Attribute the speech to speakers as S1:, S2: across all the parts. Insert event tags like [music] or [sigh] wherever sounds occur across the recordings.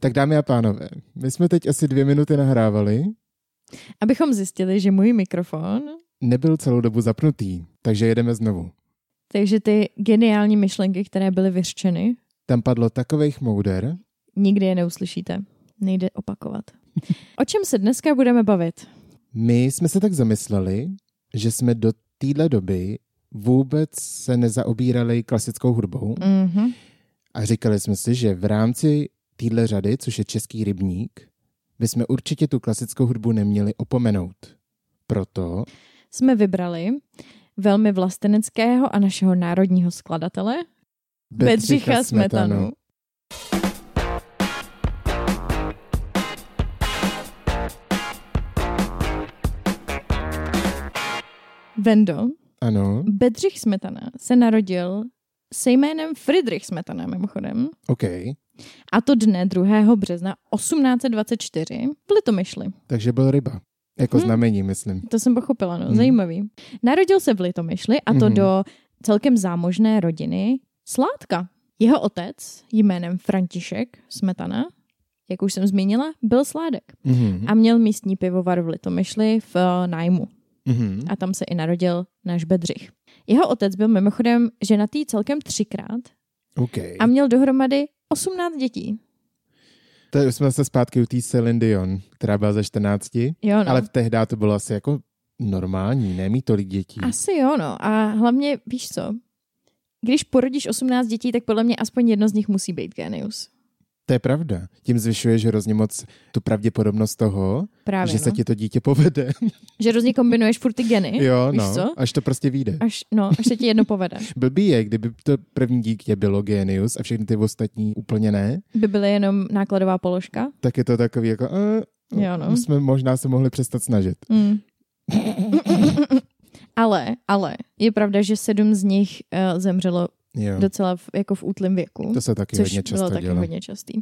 S1: Tak dámy a pánové, my jsme teď asi dvě minuty nahrávali.
S2: Abychom zjistili, že můj mikrofon...
S1: Nebyl celou dobu zapnutý, takže jedeme znovu.
S2: Takže ty geniální myšlenky, které byly vyřčeny...
S1: Tam padlo takovejch mouder.
S2: Nikdy je neuslyšíte. Nejde opakovat. O čem se dneska budeme bavit?
S1: My jsme se tak zamysleli, že jsme do téhle doby vůbec se nezaobírali klasickou hudbou
S2: mm-hmm.
S1: a říkali jsme si, že v rámci téhle řady, což je Český rybník, bychom určitě tu klasickou hudbu neměli opomenout. Proto
S2: jsme vybrali velmi vlasteneckého a našeho národního skladatele Bedřicha Smetanu. Smetanu. Vendo,
S1: ano.
S2: Bedřich Smetana se narodil se jménem Friedrich Smetana, mimochodem.
S1: OK.
S2: A to dne 2. března 1824 v Litomyšli.
S1: Takže byl ryba. Jako hmm. znamení, myslím.
S2: To jsem pochopila, no. Hmm. Zajímavý. Narodil se v Litomyšli a to hmm. do celkem zámožné rodiny Sládka. Jeho otec jménem František Smetana, jak už jsem zmínila, byl sládek.
S1: Mm-hmm.
S2: A měl místní pivovar v Litomyšli v uh, nájmu.
S1: Mm-hmm.
S2: A tam se i narodil náš Bedřich. Jeho otec byl mimochodem ženatý celkem třikrát
S1: okay.
S2: a měl dohromady 18 dětí.
S1: To jsme se zpátky u té Celine Dion, která byla ze 14,
S2: jo, no.
S1: ale v tehdy to bylo asi jako normální, nemí tolik dětí.
S2: Asi jo, no. A hlavně, víš co, když porodíš 18 dětí, tak podle mě aspoň jedno z nich musí být genius.
S1: To je pravda. Tím zvyšuješ hrozně moc tu pravděpodobnost toho,
S2: Právě,
S1: že
S2: no.
S1: se ti to dítě povede. [laughs]
S2: Že hrozně kombinuješ furt ty geny.
S1: Jo,
S2: víš
S1: no,
S2: co?
S1: až to prostě vyjde.
S2: Až, no, až se ti jedno povede. [laughs]
S1: Blbý je, kdyby to první dítě bylo genius a všechny ty ostatní úplně ne.
S2: By byly jenom nákladová položka.
S1: Tak je to takový jako, uh,
S2: jo, no.
S1: jsme možná se mohli přestat snažit.
S2: Mm. [laughs] ale, ale, je pravda, že sedm z nich uh, zemřelo
S1: jo.
S2: docela v, jako v útlém věku.
S1: To se taky
S2: což
S1: hodně často
S2: bylo taky
S1: dělo.
S2: hodně častý.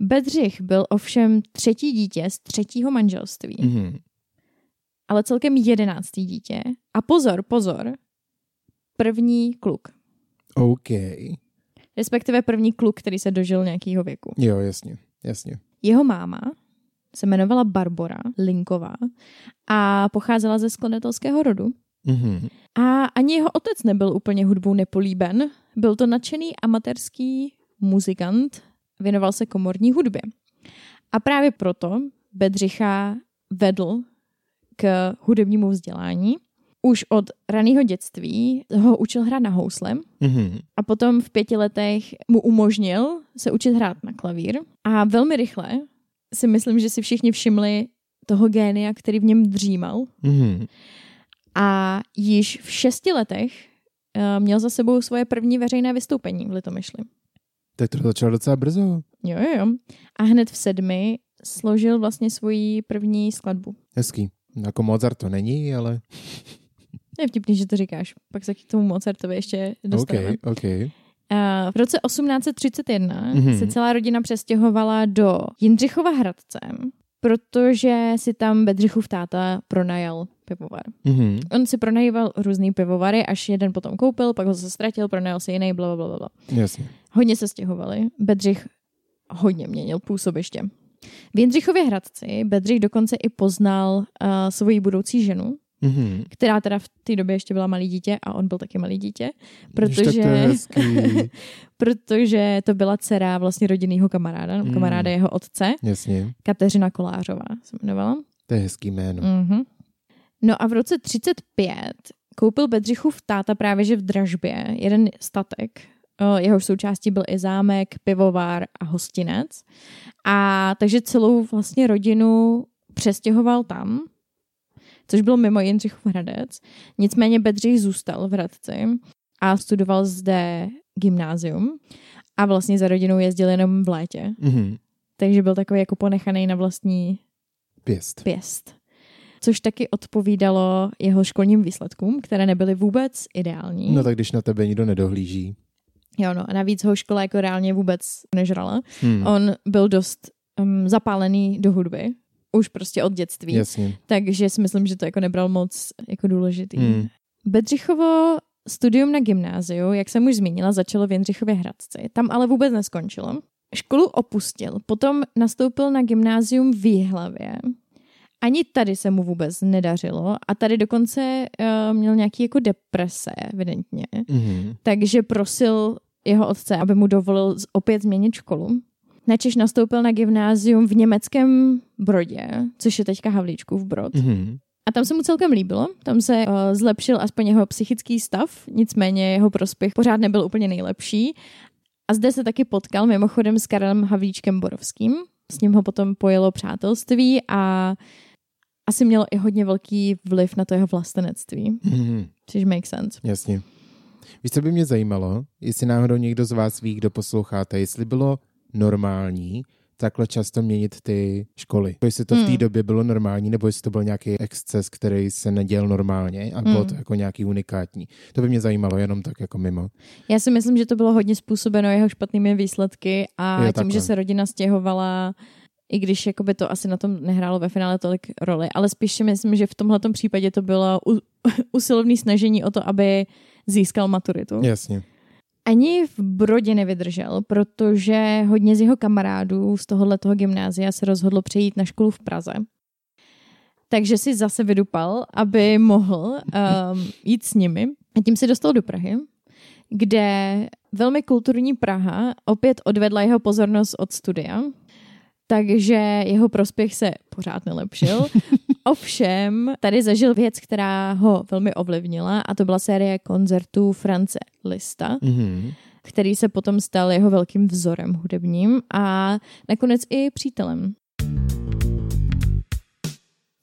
S2: Bedřich byl ovšem třetí dítě z třetího manželství,
S1: Mm-hmm.
S2: ale celkem jedenáctý dítě. A pozor, pozor, první kluk.
S1: OK.
S2: Respektive první kluk, který se dožil nějakého věku.
S1: Jo, jasně, jasně.
S2: Jeho máma se jmenovala Barbora Linková a pocházela ze skladatelského rodu.
S1: Mm-hmm.
S2: A ani jeho otec nebyl úplně hudbou nepolíben. Byl to nadšený amatérský muzikant, věnoval se komorní hudbě. A právě proto Bedřicha vedl k hudebnímu vzdělání. Už od raného dětství ho učil hrát na housle
S1: Mm-hmm.
S2: a potom v pěti letech mu umožnil se učit hrát na klavír. A velmi rychle si myslím, že si všichni všimli toho génia, který v něm dřímal.
S1: Mm-hmm.
S2: A již v šesti letech uh, měl za sebou svoje první veřejné vystoupení v Litomyšli.
S1: Tak to začalo docela brzo.
S2: Jo, jo, jo. A hned v sedmi složil vlastně svoji první skladbu.
S1: Hezký. Jako Mozart to není, ale... [laughs]
S2: Je vtipný, že to říkáš. Pak se k tomu Mozartovi ještě dostaneme.
S1: OK, OK.
S2: Uh, v roce 1831
S1: Mhm.
S2: mm-hmm. se celá rodina přestěhovala do Jindřichova Hradce, protože si tam Bedřichův táta pronajal pivovar.
S1: Mm-hmm.
S2: On si pronajíval různý pivovary, až jeden potom koupil, pak ho zase ztratil, pronajal si jiný, bla, bla, bla, bla.
S1: Jasně.
S2: Hodně se stěhovali. Bedřich hodně měnil působiště. V Jindřichově Hradci Bedřich dokonce i poznal uh, svoji budoucí ženu,
S1: Mm-hmm.
S2: která teda v té době ještě byla malý dítě a on byl taky malý dítě,
S1: tak to je
S2: protože, [laughs] protože to byla dcera vlastně rodinného kamaráda,
S1: Mm.
S2: kamaráda jeho otce,
S1: Jasně.
S2: Kateřina Kolářová se jmenovala.
S1: To je hezký jméno.
S2: Mm-hmm. No a v roce 35 koupil Bedřichův táta právě že v dražbě jeden statek, jehož součástí byl i zámek, pivovar a hostinec. A takže celou vlastně rodinu přestěhoval tam, což bylo mimo Jindřichův Hradec. Nicméně Bedřich zůstal v Hradci a studoval zde gymnázium a vlastně za rodinou jezdil jenom v létě.
S1: Mm-hmm.
S2: Takže byl takový jako ponechaný na vlastní
S1: Pěst.
S2: pěst. Což taky odpovídalo jeho školním výsledkům, které nebyly vůbec ideální.
S1: No tak když na tebe nikdo nedohlíží.
S2: Jo, no a navíc ho škola jako reálně vůbec nežrala.
S1: Hmm.
S2: On byl dost um, zapálený do hudby, už prostě od dětství.
S1: Jasně.
S2: Takže si myslím, že to jako nebral moc jako důležitý.
S1: Hmm.
S2: Bedřichovo studium na gymnáziu, jak jsem už zmínila, začalo v Jindřichově Hradci. Tam ale vůbec neskončilo. Školu opustil, potom nastoupil na gymnázium v Jihlavě. Ani tady se mu vůbec nedařilo a tady dokonce uh, měl nějaký jako deprese, evidentně.
S1: Mhm.
S2: Takže prosil jeho otce, aby mu dovolil opět změnit školu. Načež nastoupil na gymnázium v německém Brodě, což je teďka Havlíčkův Brod.
S1: Mhm.
S2: A tam se mu celkem líbilo, tam se uh, zlepšil aspoň jeho psychický stav, nicméně jeho prospěch pořád nebyl úplně nejlepší. A zde se taky potkal mimochodem s Karelem Havlíčkem Borovským, s ním ho potom pojelo přátelství a asi mělo i hodně velký vliv na to jeho vlastenectví,
S1: Mhm.
S2: což make sense.
S1: Jasně. Víš, co by mě zajímalo? Jestli náhodou někdo z vás ví, kdo posloucháte, jestli bylo normální takhle často měnit ty školy. Jestli to v té
S2: Hmm.
S1: době bylo normální, nebo jestli to byl nějaký exces, který se neděl normálně a bylo
S2: Hmm.
S1: to jako nějaký unikátní. To by mě zajímalo jenom tak jako mimo.
S2: Já si myslím, že to bylo hodně způsobeno jeho špatnými výsledky a
S1: Jo,
S2: tím,
S1: takhle.
S2: že se rodina stěhovala, i když jakoby to asi na tom nehrálo ve finále tolik roli, ale spíš si myslím, že v tomhle případě to bylo [laughs] usilovné snažení o to, aby získal maturitu.
S1: Jasně.
S2: Ani v Brodě nevydržel, protože hodně z jeho kamarádů z tohohle toho gymnázia se rozhodlo přejít na školu v Praze. Takže si zase vydupal, aby mohl um, jít s nimi. A tím se dostal do Prahy, kde velmi kulturní Praha opět odvedla jeho pozornost od studia. Takže jeho prospěch se pořád nelepšil. [laughs] Ovšem, tady zažil věc, která ho velmi ovlivnila a to byla série koncertů France Lista
S1: Mhm.
S2: který se potom stal jeho velkým vzorem hudebním a nakonec i přítelem.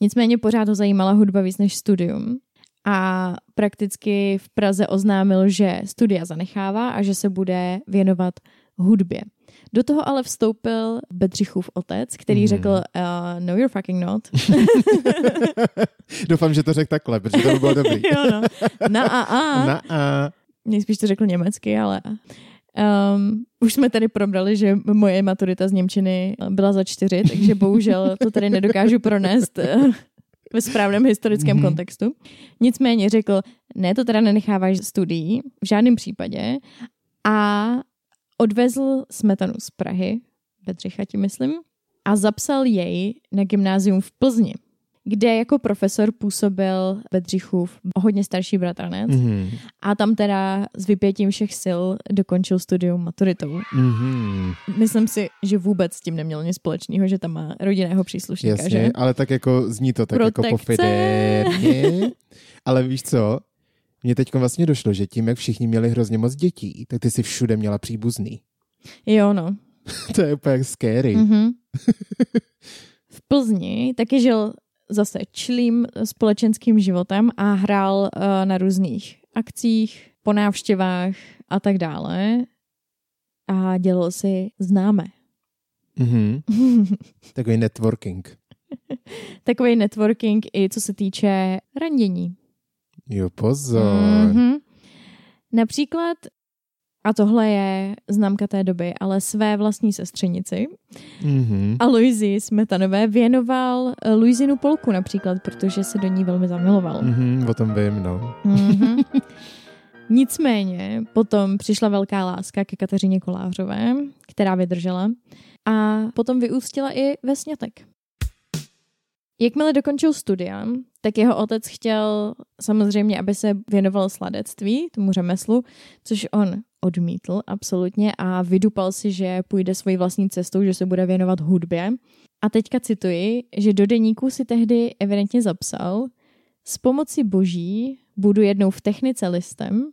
S2: Nicméně pořád ho zajímala hudba víc než studium a prakticky v Praze oznámil, že studia zanechává a že se bude věnovat hudbě. Do toho ale vstoupil Bedřichův otec, který
S1: Mhm.
S2: řekl, uh, no you're fucking not. [laughs]
S1: Doufám, že to řekl takhle, protože to by bylo dobrý. [laughs]
S2: jo, no. Na a a.
S1: Na a.
S2: Nejspíš to řekl německy, ale um, už jsme tady probrali, že moje maturita z Němčiny byla za čtyři, takže bohužel to tady nedokážu pronést eh, [laughs] ve správném historickém
S1: Mhm.
S2: kontextu. Nicméně řekl, ne, to teda nenecháváš studií, v žádném případě. A odvezl Smetanu z Prahy, Bedřicha tím myslím, a zapsal jej na gymnázium v Plzni, kde jako profesor působil Bedřichův hodně starší bratranec.
S1: Mhm.
S2: A tam teda s vypětím všech sil dokončil studium maturitou.
S1: Mhm.
S2: Myslím si, že vůbec s tím neměl nic společného, že tam má rodinného příslušníka,
S1: Jasně,
S2: že?
S1: ale tak jako zní to tak
S2: Protekce.
S1: jako pofidérně. Ale víš co? Mně teď vlastně došlo, že tím, jak všichni měli hrozně moc dětí, tak ty si všude měla příbuzný.
S2: Jo, no. [laughs]
S1: to je úplně scary.
S2: Mhm. [laughs] v Plzni taky žil zase čilým společenským životem a hrál uh, na různých akcích, po návštěvách a tak dále. A dělal si známé.
S1: Mhm. [laughs] Takový networking.
S2: Takový networking i co se týče randění.
S1: Jo, pozor.
S2: Mhm. Například, a tohle je známka té doby, ale své vlastní sestřenici,
S1: Mhm.
S2: Aloizii Smetanové věnoval Luizinu Polku například, protože se do ní velmi zamiloval.
S1: Mhm, o tom vím, no.
S2: Mhm. [laughs] Nicméně potom přišla velká láska ke Kateřině Kolářové, která vydržela a potom vyústila i ve sňatek. Jakmile dokončil studia, tak jeho otec chtěl samozřejmě, aby se věnoval sladectví, tomu řemeslu, což on odmítl absolutně a vydupal si, že půjde svojí vlastní cestou, že se bude věnovat hudbě. A teďka cituji, že do deníku si tehdy evidentně zapsal s pomocí boží budu jednou v technice listem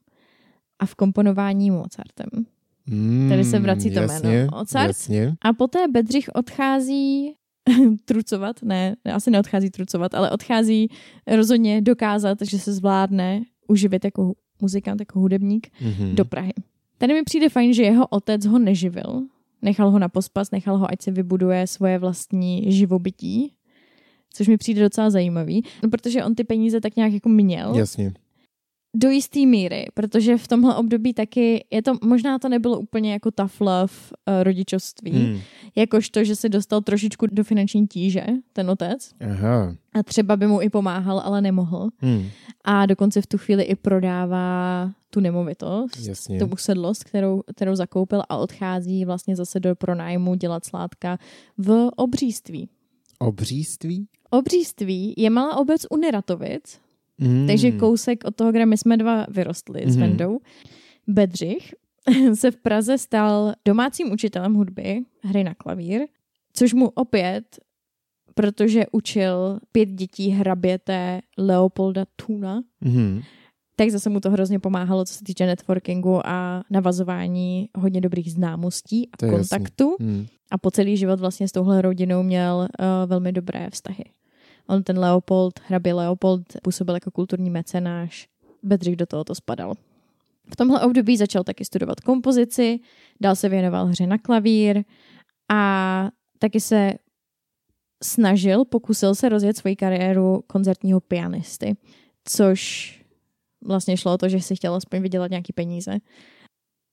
S2: a v komponování Mozartem.
S1: Mm,
S2: Tady se vrací to
S1: jasně,
S2: jméno. Mozart.
S1: Jasně.
S2: A poté Bedřich odchází [laughs] trucovat, ne, asi neodchází trucovat, ale odchází rozhodně dokázat, že se zvládne uživit jako muzikant, jako hudebník
S1: Mhm.
S2: do Prahy. Tady mi přijde fajn, že jeho otec ho neživil, nechal ho na pospas, nechal ho, ať si vybuduje svoje vlastní živobytí, což mi přijde docela zajímavý, no, protože on ty peníze tak nějak jako měl
S1: Jasně.
S2: Do jisté míry, protože v tomhle období taky, je to, možná to nebylo úplně jako tough love uh, rodičovství, hmm. jakož to, že se dostal trošičku do finanční tíže, ten otec.
S1: Aha.
S2: A třeba by mu i pomáhal, ale nemohl.
S1: Hmm.
S2: A dokonce v tu chvíli i prodává tu nemovitost,
S1: Jasně.
S2: tu usedlost, kterou, kterou zakoupil a odchází vlastně zase do pronájmu dělat sládka v Obříství.
S1: Obříství?
S2: Obříství je malá obec u Neratovic,
S1: Mm.
S2: takže kousek od toho, kde my jsme dva vyrostli mm. s
S1: Mhm.
S2: Vendou. Bedřich [laughs] se v Praze stal domácím učitelem hudby, hry na klavír, což mu opět, protože učil pět dětí hraběte Leopolda Tuna,
S1: Mm.
S2: tak zase mu to hrozně pomáhalo, co se týče networkingu a navazování hodně dobrých známostí a
S1: To
S2: kontaktu.
S1: Mm.
S2: A po celý život vlastně s touhle rodinou měl uh, velmi dobré vztahy. On ten Leopold, hrabě Leopold, působil jako kulturní mecenáš. Bedřich do tohoto spadal. V tomhle období začal taky studovat kompozici, dál se věnoval hře na klavír a taky se snažil, pokusil se rozjet svoji kariéru koncertního pianisty, což vlastně šlo o to, že si chtěl aspoň vydělat nějaký peníze.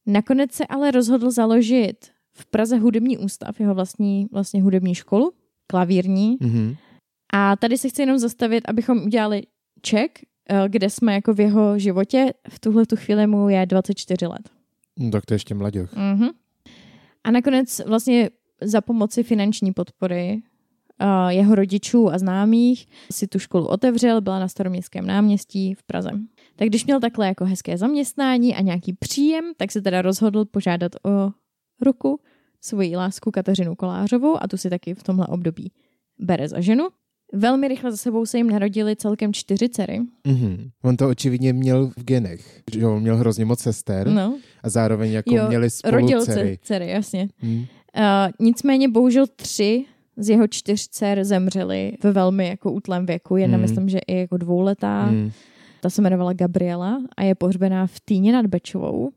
S2: Nakonec se ale rozhodl založit v Praze hudební ústav, jeho vlastní vlastně hudební školu, klavírní.
S1: Mm.
S2: A tady se chci jenom zastavit, abychom udělali check, eh, kde jsme jako v jeho životě. V tuhle tu chvíli mu je 24 let.
S1: No, tak to je ještě mladěch.
S2: Mhm. A nakonec vlastně za pomoci finanční podpory uh, jeho rodičů a známých si tu školu otevřel, byla na staroměstském náměstí v Praze. Tak když měl takhle jako hezké zaměstnání a nějaký příjem, tak se teda rozhodl požádat o ruku svoji lásku Kateřinu Kolářovou a tu si taky v tomhle období bere za ženu. Velmi rychle za sebou se jim narodili celkem čtyři dcery.
S1: Mm. On to očividně měl v genech. Že on měl hrozně moc sester
S2: No,
S1: a zároveň jako
S2: Jo,
S1: měli spolu
S2: rodil
S1: dcery.
S2: dcery, jasně.
S1: Mm.
S2: Uh, nicméně bohužel tři z jeho čtyř dcer zemřely ve velmi jako útlém věku. Jedna
S1: Hmm.
S2: myslím, že i jako dvouletá.
S1: Mm.
S2: Ta se jmenovala Gabriela a je pohřbená v Týně nad Bečovou.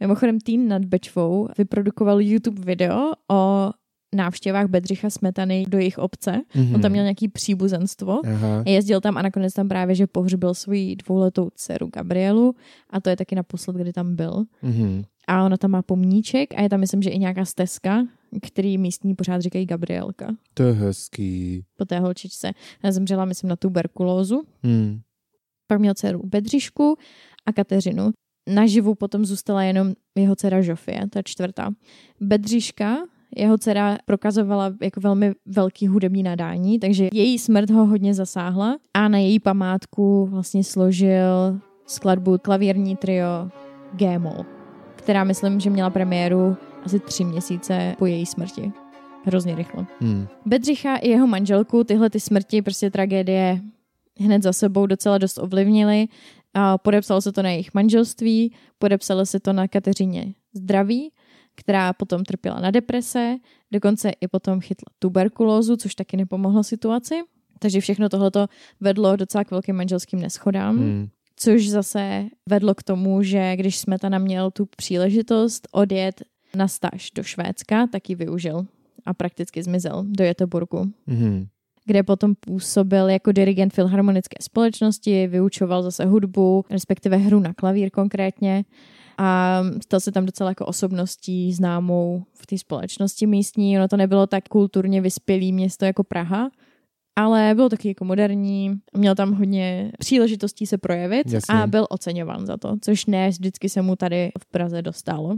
S2: Mimochodem Týn nad Bečovou vyprodukoval YouTube video o návštěvách Bedřicha Smetany do jejich obce.
S1: Mm.
S2: On tam měl nějaký příbuzenstvo.
S1: Aha.
S2: Jezdil tam a nakonec tam právě, že pohřbil svoji dvouletou dceru Gabrielu a to je taky naposled, kdy tam byl.
S1: Mm.
S2: A ona tam má pomníček a je tam, myslím, že i nějaká stezka, který místní pořád říkají Gabrielka.
S1: To je hezký.
S2: Po té holčičce. Ona zemřela, myslím, na tuberkulózu.
S1: Mm.
S2: Pak měl dceru Bedřišku a Kateřinu. Naživu potom zůstala jenom jeho dcera Žofie, ta čtvrtá. Bedřiška, jeho dcera prokazovala jako velmi velký hudební nadání, takže její smrt ho hodně zasáhla a na její památku vlastně složil skladbu klavírní trio G-moll, která myslím, že měla premiéru asi tři měsíce po její smrti. Hrozně rychle.
S1: Mm.
S2: Bedřicha i jeho manželku tyhle ty smrti, prostě tragédie hned za sebou docela dost ovlivnily. A podepsalo se to na jejich manželství, podepsalo se to na Kateřině zdraví, která potom trpěla na deprese, dokonce i potom chytla tuberkulózu, což taky nepomohlo situaci. Takže všechno tohleto vedlo docela k velkým manželským neschodám,
S1: Mm.
S2: což zase vedlo k tomu, že když Smetana měl tu příležitost odjet na stáž do Švédska, tak ji využil a prakticky zmizel do Göteborgu
S1: Mm.
S2: kde potom působil jako dirigent filharmonické společnosti, vyučoval zase hudbu, respektive hru na klavír konkrétně a stal se tam docela jako osobností známou v té společnosti místní. Ono to nebylo tak kulturně vyspělý město jako Praha, ale bylo taky jako moderní, měl tam hodně příležitostí se projevit
S1: Jasně.
S2: a byl oceňován za to, což ne vždycky se mu tady v Praze dostalo.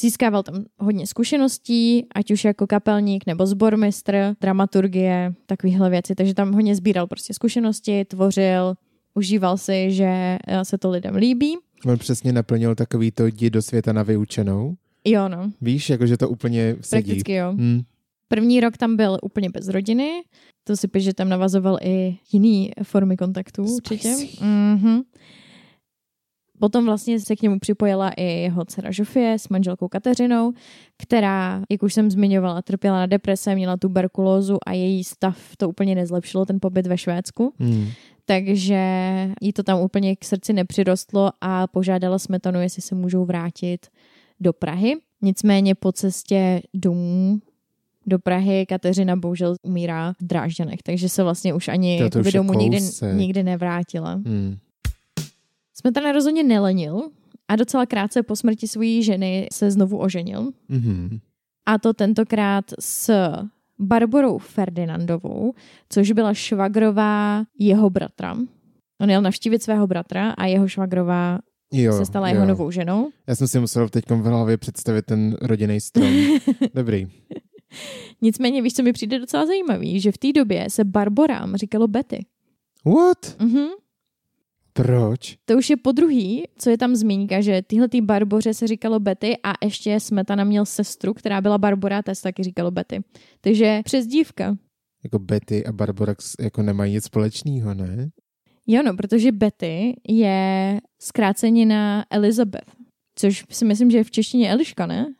S2: Získával tam hodně zkušeností, ať už jako kapelník nebo zbormistr, dramaturgie, takovéhle věci, takže tam hodně sbíral prostě zkušenosti, tvořil, užíval si, že se to lidem líbí.
S1: On přesně naplnil takový to jdi do světa na vyučenou.
S2: Jo, no,
S1: Víš, jakože to úplně sedí.
S2: prakticky jo.
S1: Mm.
S2: První rok tam byl úplně bez rodiny, to si píš, že tam navazoval i jiný formy kontaktů určitě.
S1: Spicy.
S2: Mhm. Potom vlastně se k němu připojila i jeho dcera Žofie s manželkou Kateřinou, která, jak už jsem zmiňovala, trpěla na deprese, měla tuberkulózu a její stav to úplně nezlepšilo, ten pobyt ve Švédsku.
S1: Mm.
S2: Takže jí to tam úplně k srdci nepřirostlo a požádala Smetanu, jestli se můžou vrátit do Prahy. Nicméně po cestě domů do Prahy Kateřina bohužel umírá v Drážďanech, takže se vlastně už ani jako
S1: už
S2: domů nikdy, nikdy nevrátila.
S1: Mm.
S2: Smetana rozhodně nelenil a docela krátce po smrti své ženy se znovu oženil.
S1: Mhm.
S2: A to tentokrát s Barborou Ferdinandovou, což byla švagrová jeho bratra. On jel navštívit svého bratra a jeho švagrová
S1: Jo,
S2: se stala
S1: jo.
S2: jeho novou ženou.
S1: Já jsem si musel teď v hlavě představit ten rodinný strom. [laughs] Dobrý.
S2: Nicméně víš, co mi přijde docela zajímavý, že v té době se Barborám říkalo Betty.
S1: What?
S2: Mhm.
S1: Proč?
S2: To už je po druhý, co je tam zmínka, že tyhle tý Barboře se říkalo Betty a ještě Smetana měl sestru, která byla Barbora, ta se taky říkalo Betty. Takže přezdívka.
S1: Jako Betty a Barbara jako nemají nic společného, ne?
S2: Jo, no, protože Betty je zkrácenina Elizabeth, což si myslím, že je v češtině Eliška, ne?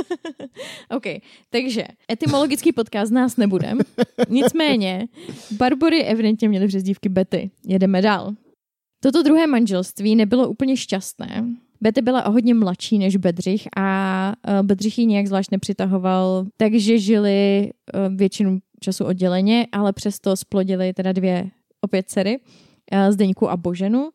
S2: [laughs] OK, takže etymologický podcast nás nebudem. [laughs] Nicméně, Barbory evidentně měly přezdívky Betty. Jedeme dál. Toto druhé manželství nebylo úplně šťastné. Betty byla o hodně mladší než Bedřich a eh, Bedřich ji nějak zvlášť nepřitahoval, takže žili eh, většinu času odděleně, ale přesto splodili teda dvě opět dcery, eh, Zdeňku a Boženu.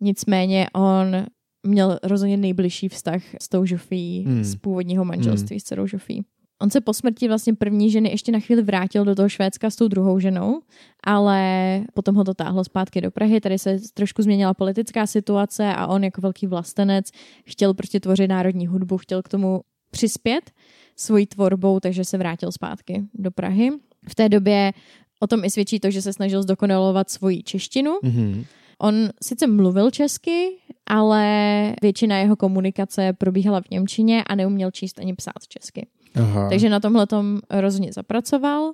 S2: Nicméně on měl rozhodně nejbližší vztah s tou Žofí
S1: Hmm.
S2: z původního manželství s dcerou Žofí. On se po smrti vlastně první ženy ještě na chvíli vrátil do toho Švédska s tou druhou ženou, ale potom ho to táhlo zpátky do Prahy. Tady se trošku změnila politická situace a on jako velký vlastenec chtěl prostě tvořit národní hudbu, chtěl k tomu přispět svojí tvorbou, takže se vrátil zpátky do Prahy. V té době o tom i svědčí to, že se snažil zdokonalovat svoji češtinu.
S1: Mhm.
S2: On sice mluvil česky, ale většina jeho komunikace probíhala v Němčině a neuměl číst ani psát česky.
S1: Aha.
S2: Takže na tomhle tom rozhodně zapracoval.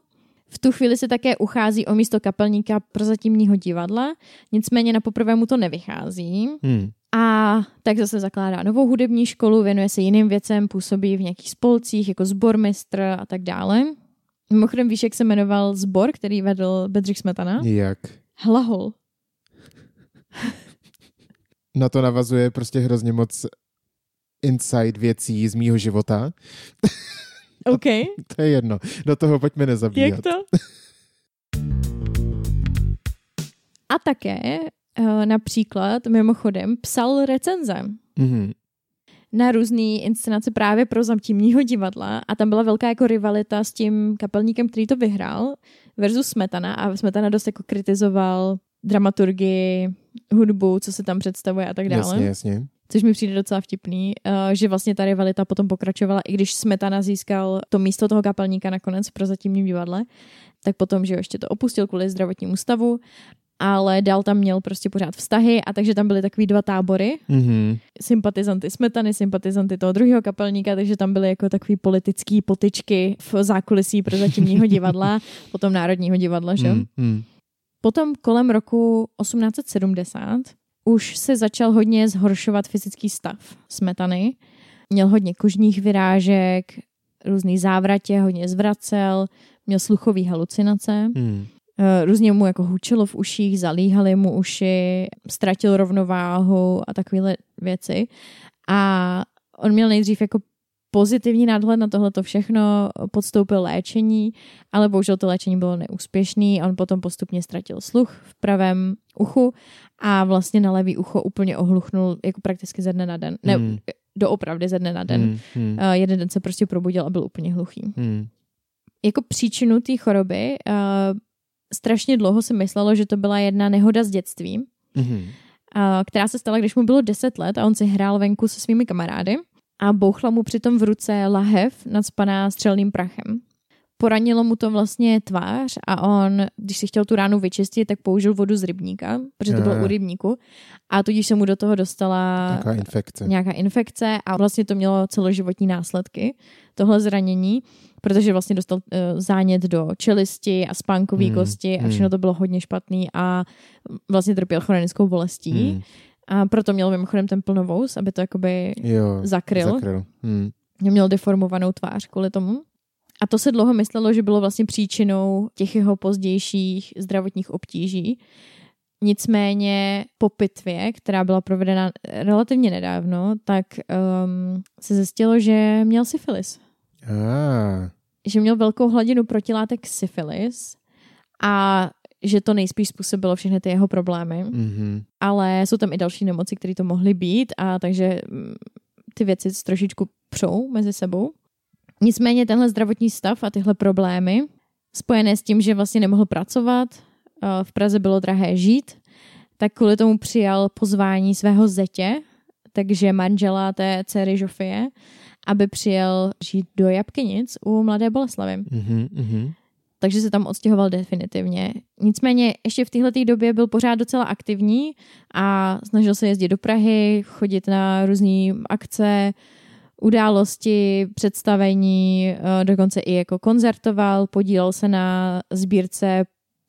S2: V tu chvíli se také uchází o místo kapelníka prozatímního divadla, nicméně na poprvé mu to nevychází.
S1: Hmm.
S2: A tak zase zakládá novou hudební školu, věnuje se jiným věcem, působí v nějakých spolcích jako sbormistr a tak dále. Mimochodem víš, jak se jmenoval sbor, který vedl Bedřich Smetana?
S1: Jak?
S2: Hlahol. [laughs]
S1: Na to navazuje prostě hrozně moc inside věcí z mýho života. [laughs]
S2: OK, [laughs]
S1: To je jedno. Do toho pojďme nezabíhat.
S2: jak to? A také eh, například mimochodem psal recenze
S1: Mhm.
S2: na různé inscenace právě pro zamtímního divadla a tam byla velká jako rivalita s tím kapelníkem, který to vyhrál versus Smetana a Smetana dost jako kritizoval dramaturgii, hudbu, co se tam představuje a tak dále.
S1: Jasně, jasně.
S2: Což mi přijde docela vtipný, eh, že vlastně ta rivalita potom pokračovala, i když Smetana získal to místo toho kapelníka nakonec pro zatímním divadle, tak potom, že jo, ještě to opustil kvůli zdravotnímu stavu, ale dál tam měl prostě pořád vztahy a takže tam byly takový dva tábory,
S1: Mhm.
S2: sympatizanty Smetany, sympatizanty toho druhého kapelníka, takže tam byly jako takový politický potyčky v zákulisí pro zatímního divadla, [laughs] potom Národního divadla, že jo?
S1: Hmm, hmm.
S2: Potom kolem roku 1870 už se začal hodně zhoršovat fyzický stav smetany. Měl hodně kožních vyrážek, různý závratě, hodně zvracel, měl sluchové halucinace,
S1: Hmm.
S2: eh, různě mu jako hučelo v uších, zalíhaly mu uši, ztratil rovnováhu a takovéhle věci. A on měl nejdřív jako pozitivní nadhled na tohleto všechno, podstoupil léčení, ale bohužel to léčení bylo neúspěšný. On potom postupně ztratil sluch v pravém uchu a vlastně na levý ucho úplně ohluchnul jako prakticky ze dne na den. Ne,
S1: Hmm.
S2: doopravdy ze dne na den.
S1: Hmm, hmm,
S2: Uh, jeden den se prostě probudil a byl úplně hluchý.
S1: hmm.
S2: Jako příčinu té choroby uh, strašně dlouho se myslelo, že to byla jedna nehoda z dětství,
S1: Mhm.
S2: uh, která se stala, když mu bylo 10 let a on si hrál venku se svými kamarády a bouchla mu přitom v ruce lahev nadspaná střelným prachem. Poranilo mu to vlastně tvář a on, když si chtěl tu ránu vyčistit, tak použil vodu z rybníka, protože to bylo u rybníku a tudíž se mu do toho dostala
S1: Nějaká infekce.
S2: nějaká infekce a vlastně to mělo celoživotní následky, tohle zranění, protože vlastně dostal uh, zánět do čelisti a spánkové
S1: Hmm,
S2: kosti a
S1: hmm.
S2: všechno to bylo hodně špatný a vlastně trpěl chronickou bolestí.
S1: Hmm.
S2: A proto měl mimochodem ten plnovous, aby to jakoby
S1: Jo,
S2: zakryl.
S1: zakryl. Hmm.
S2: Měl deformovanou tvář kvůli tomu. A to se dlouho myslelo, že bylo vlastně příčinou těch jeho pozdějších zdravotních obtíží. Nicméně po pitvě, která byla provedena relativně nedávno, tak um, se zjistilo, že měl syfilis.
S1: Ah.
S2: Že měl velkou hladinu protilátek syfilis a že to nejspíš způsobilo všechny ty jeho problémy.
S1: Mhm.
S2: Ale jsou tam i další nemoci, které to mohly být a takže mm, ty věci trošičku přou mezi sebou. Nicméně tenhle zdravotní stav a tyhle problémy spojené s tím, že vlastně nemohl pracovat, eh, v Praze bylo drahé žít, tak kvůli tomu přijal pozvání svého zetě, takže manžela té dcery Žofie, aby přijel žít do Jabkynic u Mladé Boleslavy.
S1: Mhm, mhm.
S2: Takže se tam odstěhoval definitivně. Nicméně ještě v téhle době byl pořád docela aktivní a snažil se jezdit do Prahy, chodit na různé akce, události, představení, eh, dokonce i jako koncertoval, podílel se na sbírce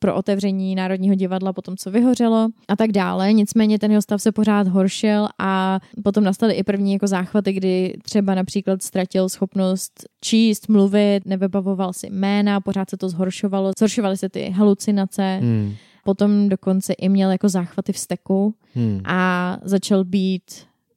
S2: pro otevření Národního divadla po tom, co vyhořelo a tak dále. Nicméně ten jeho stav se pořád horšil a potom nastaly i první jako záchvaty, kdy třeba například ztratil schopnost číst, mluvit, nevybavoval si jména, pořád se to zhoršovalo, zhoršovaly se ty halucinace.
S1: Hmm.
S2: Potom dokonce i měl jako záchvaty v steku
S1: Hmm.
S2: a začal být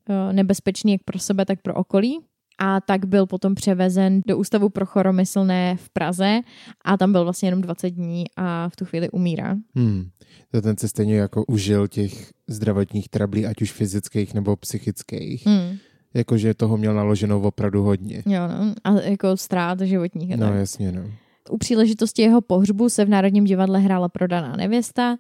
S2: eh, nebezpečný jak pro sebe, tak pro okolí. A tak byl potom převezen do Ústavu pro choromyslné v Praze a tam byl vlastně jenom 20 dní a v tu chvíli umírá.
S1: Hmm. To ten se stejně jako užil těch zdravotních trablí, ať už fyzických nebo psychických.
S2: Hmm.
S1: Jakože toho měl naloženo opravdu hodně.
S2: Jo, no. A jako ztrát životních.
S1: No
S2: tak.
S1: jasně, no.
S2: U příležitosti jeho pohřbu se v Národním divadle hrála prodaná nevěsta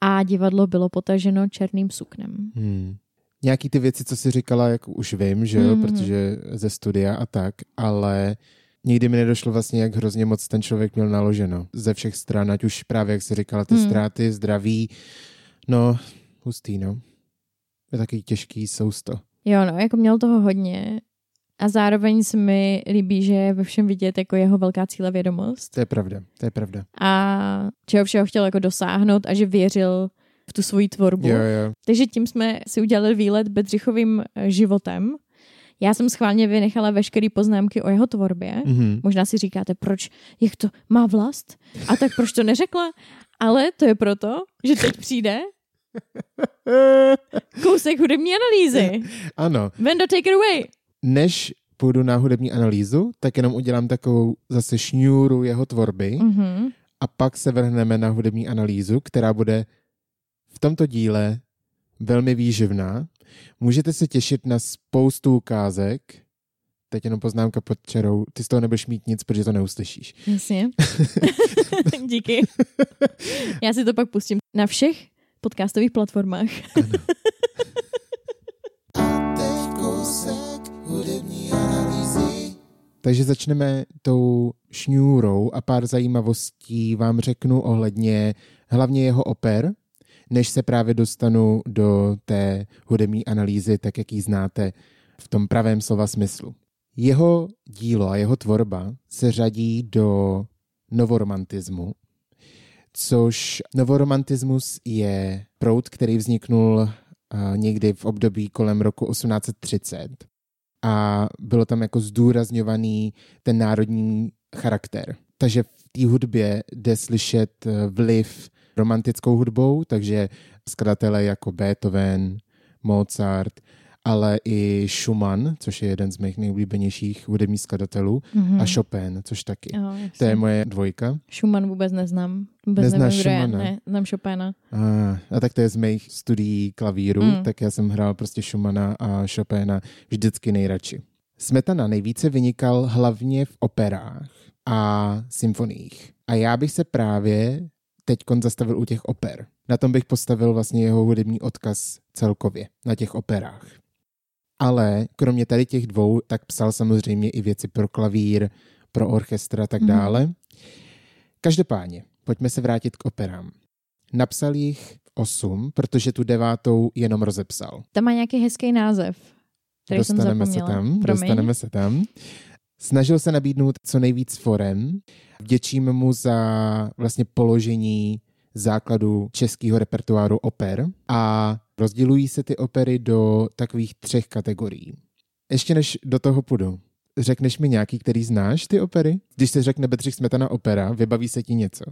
S2: a divadlo bylo potaženo černým suknem.
S1: Hmm. Nějaký ty věci, co jsi říkala, jako už vím, že jo,
S2: Mhm.
S1: protože ze studia a tak, ale nikdy mi nedošlo vlastně, jak hrozně moc ten člověk měl naloženo. Ze všech stran, ať už právě, jak jsi říkala, ty
S2: Hmm.
S1: ztráty, zdraví, no, hustý, no. Je taky těžký sousto.
S2: Jo, no, jako měl toho hodně a zároveň se mi líbí, že je ve všem vidět jako jeho velká cílevědomost
S1: To je pravda, to je pravda.
S2: a čeho všeho chtěl jako dosáhnout a že věřil v tu svoji tvorbu.
S1: Jo, jo.
S2: Takže tím jsme si udělali výlet Bedřichovým eh, životem. Já jsem schválně vynechala veškeré poznámky o jeho tvorbě.
S1: Mhm.
S2: Možná si říkáte, proč, jak to má vlast? A tak proč to neřekla? Ale to je proto, že teď přijde [laughs] kousek hudební analýzy.
S1: Ano,
S2: Vendo, take it away.
S1: než půjdu na hudební analýzu, tak jenom udělám takovou zase šňůru jeho tvorby
S2: Mhm.
S1: a pak se vrhneme na hudební analýzu, která bude v tomto díle velmi výživná. Můžete se těšit na spoustu ukázek. Teď jenom poznámka pod čarou. Ty z toho nebudeš mít nic, protože to neuslyšíš.
S2: Jasně. [laughs] Díky. Já si to pak pustím na všech podcastových platformách. [laughs]
S1: Takže začneme tou šňůrou a pár zajímavostí vám řeknu ohledně hlavně jeho oper, než se právě dostanu do té hudební analýzy, tak jak ji znáte v tom pravém slova smyslu. Jeho dílo a jeho tvorba se řadí do novoromantismu, což novoromantismus je proud, který vzniknul eh, někdy v období kolem roku 1830 a bylo tam jako zdůrazňovaný ten národní charakter. Takže v té hudbě jde slyšet eh, vliv romantickou hudbou, takže skladatelé jako Beethoven, Mozart, ale i Schumann, což je jeden z mých nejoblíbenějších hudebních skladatelů,
S2: Mhm.
S1: a Chopin, což taky.
S2: Jo,
S1: To je moje dvojka.
S2: Schumann vůbec neznám. Vůbec
S1: Neznáš
S2: nevím.
S1: Schumanna?
S2: Ne, znám Chopina.
S1: A, a tak to je z mých studií klavíru, mm. tak já jsem hrál prostě Schumana a Chopina vždycky nejradši. Smetana nejvíce vynikal hlavně v operách a symfoniích. A já bych se právě teď zastavil u těch oper. Na tom bych postavil vlastně jeho hudební odkaz celkově, na těch operách. Ale kromě tady těch dvou, tak psal samozřejmě i věci pro klavír, pro orchestra a tak
S2: Mhm.
S1: dále. Každopádně, pojďme se vrátit k operám. Napsal jich osm, protože tu devátou jenom rozepsal.
S2: Tam má nějaký hezký název, který jsem
S1: dostaneme se
S2: zapomněla.
S1: tam,
S2: Promiň.
S1: dostaneme se tam. Snažil se nabídnout co nejvíc forem. Vděčím mu za vlastně položení základu českého repertoáru oper a rozdělují se ty opery do takových třech kategorií. Ještě než do toho půjdu, řekneš mi nějaký, který znáš, ty opery? Když se řekne Bedřich Smetana opera, vybaví se ti něco.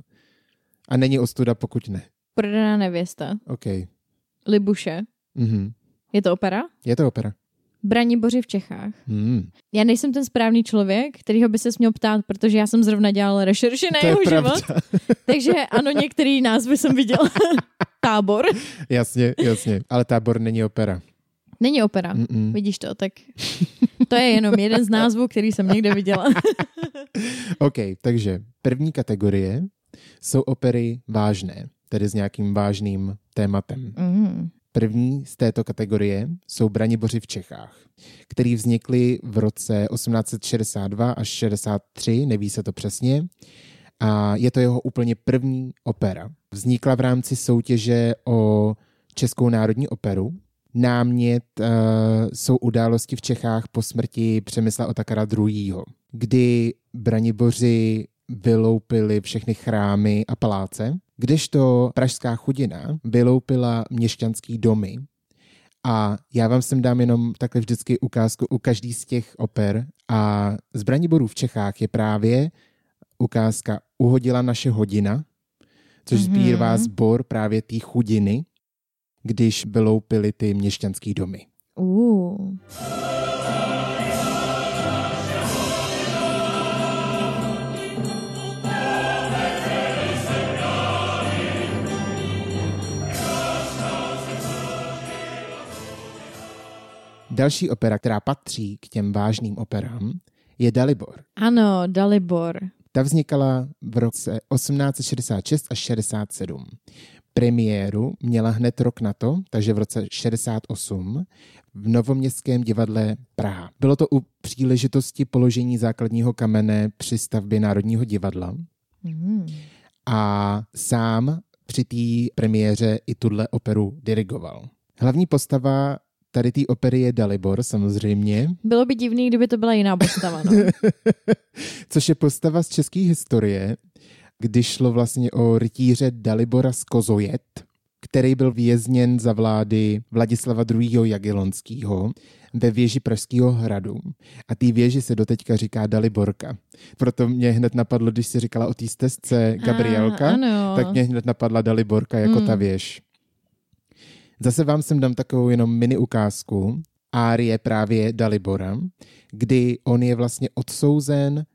S1: A není ostuda, pokud ne.
S2: Prodaná nevěsta.
S1: OK.
S2: Libuše.
S1: Mhm.
S2: Je to opera?
S1: Je to opera.
S2: Braniboři v Čechách.
S1: Hmm.
S2: Já nejsem ten správný člověk, kterýho by se měl ptát, protože já jsem zrovna dělala rešerši na
S1: To je
S2: jeho
S1: pravda.
S2: život. Takže ano, některý názvy jsem viděla. [laughs] Tábor.
S1: Jasně, jasně. Ale tábor není opera.
S2: Není opera.
S1: Mm-mm.
S2: Vidíš to, tak to je jenom jeden z názvů, který jsem někde viděla. [laughs]
S1: OK, takže první kategorie jsou opery vážné, tedy s nějakým vážným tématem.
S2: Mm.
S1: První z této kategorie jsou Braniboři v Čechách, který vznikly v roce 1862 až 63, neví se to přesně. A je to jeho úplně první opera. Vznikla v rámci soutěže o Českou národní operu. Námět uh, jsou události v Čechách po smrti Přemysla Otakara II., kdy Braniboři vyloupili všechny chrámy a paláce, kdežto pražská chudina vyloupila měšťanský domy. A já vám sem dám jenom takhle vždycky ukázku u každý z těch oper. A z Braniborů v Čechách je právě ukázka Uhodila naše hodina, což
S2: Mhm.
S1: sbírá sbor právě té chudiny, když vyloupili ty měšťanský domy.
S2: Uh.
S1: Další opera, která patří k těm vážným operám, je Dalibor.
S2: Ano, Dalibor.
S1: Ta vznikala v roce 1866 až 67. Premiéru měla hned rok na to, takže v roce 68, v Novoměstském divadle Praha. Bylo to u příležitosti položení základního kamene při stavbě Národního divadla
S2: Mm.
S1: a sám při té premiéře i tuhle operu dirigoval. Hlavní postava tady té opery je Dalibor samozřejmě,
S2: Bylo by divný, kdyby to byla jiná postava. No. [laughs]
S1: což je postava z české historie, kdy šlo vlastně o rytíře Dalibora z Kozojet, který byl vězněn za vlády Vladislava II. Jagellonského ve věži Pražského hradu. A té věži se doteďka říká Daliborka. Proto mě hned napadlo, když si říkala o té stezce Gabrielka,
S2: A, ano.
S1: tak mě hned napadla Daliborka jako
S2: Mm.
S1: ta věž. Zase vám sem dám takovou jenom mini ukázku árie právě Dalibora, kdy on je vlastně odsouzen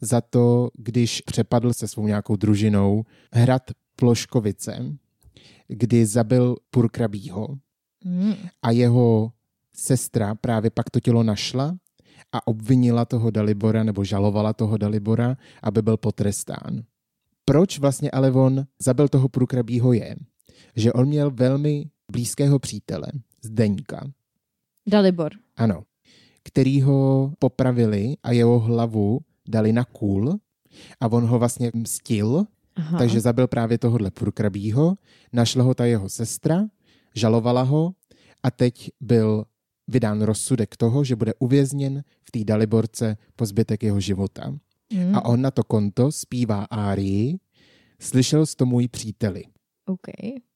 S1: za to, když přepadl se svou nějakou družinou hrad Ploškovice, kdy zabil Purkrabího
S2: Mm.
S1: a jeho sestra právě pak to tělo našla a obvinila toho Dalibora nebo žalovala toho Dalibora, aby byl potrestán. Proč vlastně ale on zabil toho Purkrabího je, že on měl velmi blízkého přítele, Zdeňka,
S2: Dalibor.
S1: ano, který ho popravili a jeho hlavu dali na kůl a on ho vlastně mstil,
S2: Aha.
S1: takže zabil právě tohohle Purkrabího, našla ho ta jeho sestra, žalovala ho a teď byl vydán rozsudek toho, že bude uvězněn v té Daliborce po zbytek jeho života.
S2: Mm.
S1: A on na to konto zpívá árii, slyšel jsi to můj příteli.
S2: OK.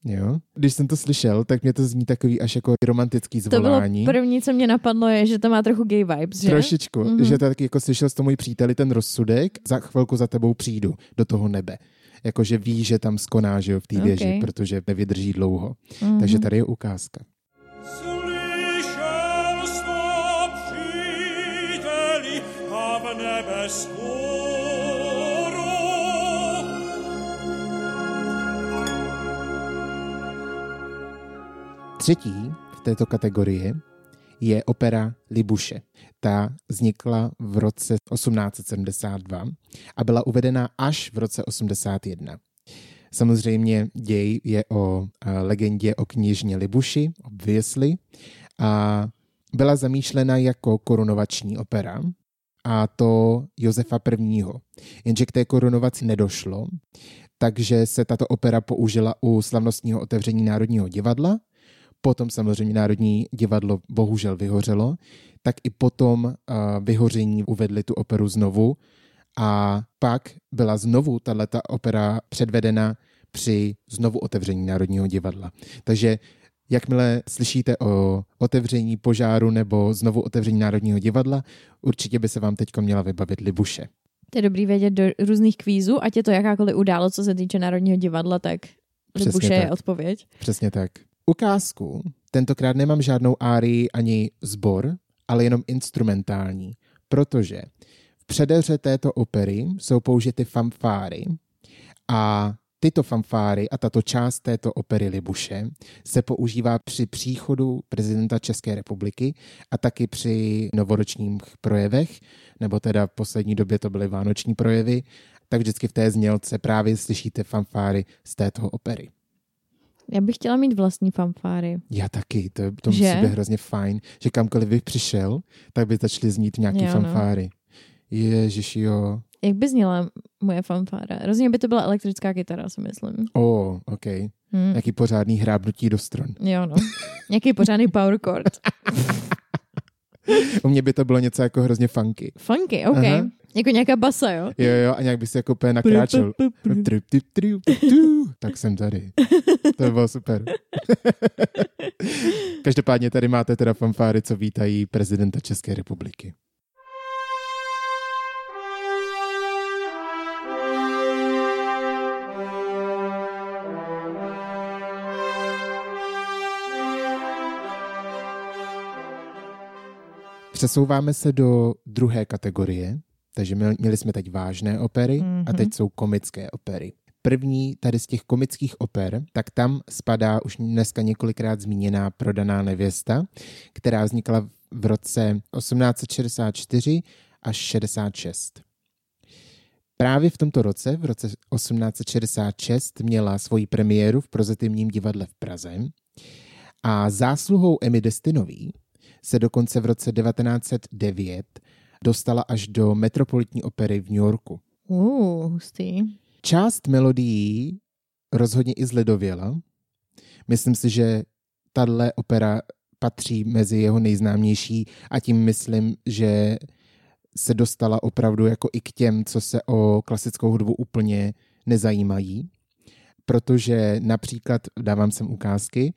S1: Jo? Když jsem to slyšel, tak mě to zní takový až jako romantický
S2: To bylo
S1: zvolání.
S2: první, co mě napadlo, je, že to má trochu gay vibes, že?
S1: Trošičku,
S2: Mhm.
S1: mm-hmm. že to taky jako slyšel s to můj příteli ten rozsudek, za chvilku za tebou přijdu do toho nebe. Jakože ví, že tam skoná, že jo, v té
S2: Ok.
S1: věži, protože nevydrží dlouho.
S2: Mhm.
S1: Takže tady je ukázka.
S3: Slyšel jsem příteli a v nebe skoro.
S1: Třetí v této kategorii je opera Libuše. Ta vznikla v roce 1872 a byla uvedena až v roce 81. Samozřejmě děj je o eh, legendě o kněžně Libuši, obviously, a byla zamýšlena jako korunovační opera, a to Josefa I. Jenže k té korunovaci nedošlo, takže se tato opera použila u slavnostního otevření Národního divadla, potom samozřejmě Národní divadlo bohužel vyhořelo, tak i potom uh, vyhoření uvedli tu operu znovu a pak byla znovu tato opera předvedena při znovu otevření Národního divadla. Takže jakmile slyšíte o otevření požáru nebo znovu otevření Národního divadla, určitě by se vám teď měla vybavit Libuše.
S2: To je dobrý vědět do různých kvízů, ať je to jakákoliv událo, co se týče Národního divadla, tak
S1: Přesně
S2: Libuše je
S1: tak.
S2: odpověď.
S1: Přesně tak. Ukázku. Tentokrát nemám žádnou árii ani zbor, ale jenom instrumentální, protože v předeře této opery jsou použity fanfáry a tyto fanfáry a tato část této opery Libuše se používá při příchodu prezidenta České republiky a taky při novoročních projevech, nebo teda v poslední době to byly vánoční projevy, tak vždycky v té znělce právě slyšíte fanfáry z této opery.
S2: Já bych chtěla mít vlastní fanfáry.
S1: Já taky, to, to
S2: Že?
S1: musí být hrozně fajn, že kamkoliv bych přišel, tak by začaly znít nějaký
S2: Jo, no.
S1: fanfáry. Ježiš, jo.
S2: Jak by zněla moje fanfára? Rozhodně by to byla elektrická kytara, si myslím.
S1: O, oh, OK.
S2: Hm.
S1: Nějaký pořádný hrábnutí do stron.
S2: Jo, no. Nějaký pořádný power chord. [laughs]
S1: U mě by to bylo něco jako hrozně funky.
S2: Funky, OK.
S1: Aha.
S2: Jako nějaká basa, jo?
S1: Jo, jo, a nějak by si jako úplně nakráčel. Tak jsem tady. [laughs] To by bylo super. [laughs] Každopádně tady máte teda fanfáry, co vítají prezidenta České republiky. Přesouváme se do druhé kategorie, takže měli jsme teď vážné opery a
S2: Mhm.
S1: teď jsou komické opery. První tady z těch komických oper, tak tam spadá už dneska několikrát zmíněná Prodaná nevěsta, která vznikla v roce 1864 až 66. Právě v tomto roce, v roce 1866, měla svoji premiéru v Prozatímním divadle v Praze a zásluhou Emmy Destinový se dokonce v roce 1909 dostala až do Metropolitní opery v New Yorku.
S2: Uh, hustý.
S1: Část melodií rozhodně i zledověla. Myslím si, že tahle opera patří mezi jeho nejznámější a tím myslím, že se dostala opravdu jako i k těm, co se o klasickou hudbu úplně nezajímají. Protože například, dávám sem ukázky,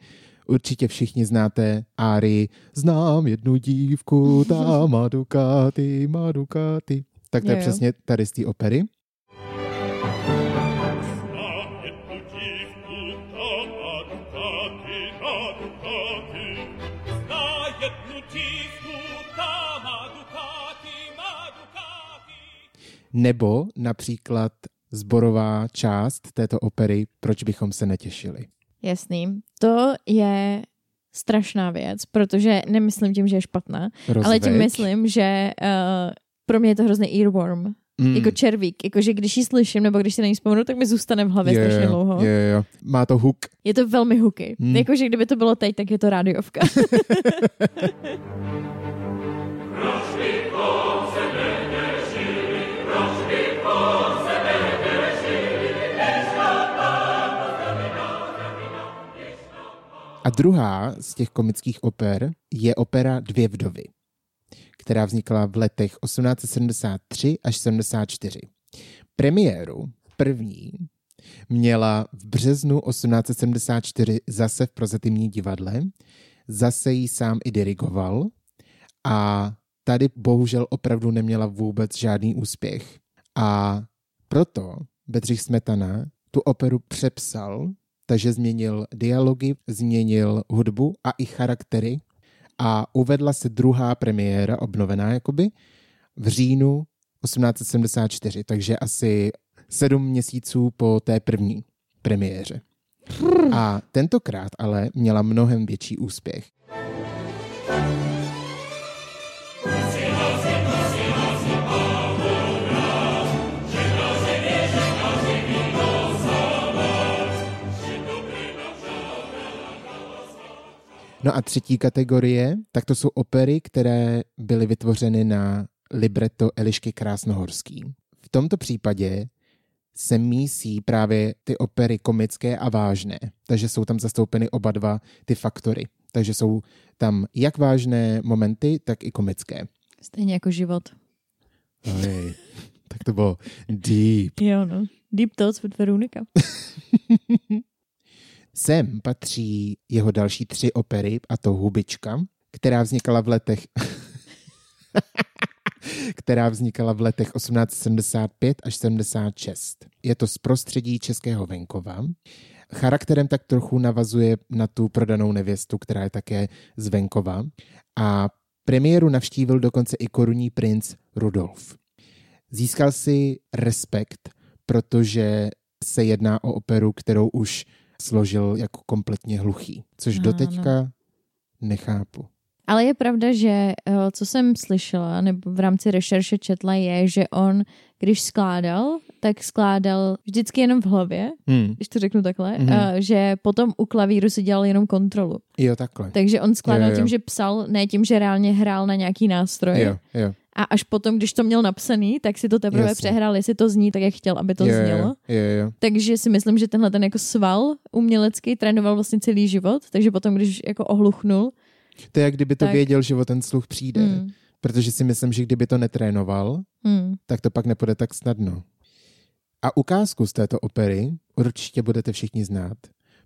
S1: určitě všichni znáte Áry Znám jednu dívku, ta [laughs] má Ducati, má Ducati. Tak to je
S2: jo.
S1: přesně tady z té opery. Nebo například zborová část této opery Proč bychom se netěšili.
S2: Jasný. To je strašná věc, protože nemyslím tím, že je špatná, ale tím
S1: Rozveď.
S2: myslím, že uh, pro mě je to hrozný earworm.
S1: Mm.
S2: Jako červík. Jakože když ji slyším, nebo když si na ní vzpomenu, tak mi zůstane v hlavě strašně dlouho.
S1: Jo, jo. Má to hook.
S2: Je to velmi hooky.
S1: Hmm.
S2: Jakože kdyby to bylo teď, tak je to rádiovka. [laughs]
S1: A druhá z těch komických oper je opera Dvě vdovy, která vznikla v letech 1873 až 74. Premiéru první měla v březnu 1874 zase v Prozatímní divadle, zase ji sám i dirigoval a tady bohužel opravdu neměla vůbec žádný úspěch. A proto Bedřich Smetana tu operu přepsal, takže změnil dialogy, změnil hudbu a i charaktery a uvedla se druhá premiéra, obnovená jakoby, v říjnu 1874, takže asi sedm měsíců po té první premiéře. A tentokrát ale měla mnohem větší úspěch. No a třetí kategorie, tak to jsou opery, které byly vytvořeny na libretto Elišky Krásnohorský. V tomto případě se mísí právě ty opery komické a vážné, takže jsou tam zastoupeny oba dva ty faktory. Takže jsou tam jak vážné momenty, tak i komické.
S2: Stejně jako život.
S1: Oj, tak to bylo deep.
S2: Jo, no. Deep Thoughts with Veronika. [laughs]
S1: Sem patří jeho další tři opery, a to Hubička, která vznikala v letech [laughs] která vznikala v letech 1875 až 76. Je to z prostředí českého venkova. Charakterem tak trochu navazuje na tu prodanou nevěstu, která je také z venkova. A Premiéru navštívil dokonce i korunní princ Rudolf. Získal si respekt, protože se jedná o operu, kterou už složil jako kompletně hluchý, což
S2: Ano.
S1: doteďka nechápu.
S2: Ale je pravda, že eh, co jsem slyšela, nebo v rámci rešerše četla, je, že on, když skládal, tak skládal vždycky jenom v hlavě,
S1: Hmm.
S2: když to řeknu takhle,
S1: Mhm.
S2: mm-hmm. že potom u klavíru si dělal jenom kontrolu.
S1: Jo, takhle.
S2: Takže on skládal
S1: Jo, jo.
S2: tím, že psal, ne tím, že reálně hrál na nějaký nástroj.
S1: Jo, jo.
S2: A až potom, když to měl napsaný, tak si to teprve
S1: Jasně.
S2: přehrál, jestli to zní tak, jak chtěl, aby to
S1: jo,
S2: znělo.
S1: jo, jo.
S2: Takže si myslím, že tenhle ten jako sval umělecký trénoval vlastně celý život, takže potom, když jako ohluchnul,
S1: To je, jak kdyby to
S2: Tak.
S1: věděl, že o ten sluch přijde.
S2: mm,
S1: Protože si myslím, že kdyby to netrénoval,
S2: mm,
S1: tak to pak nepůjde tak snadno. A ukázku z této opery určitě budete všichni znát,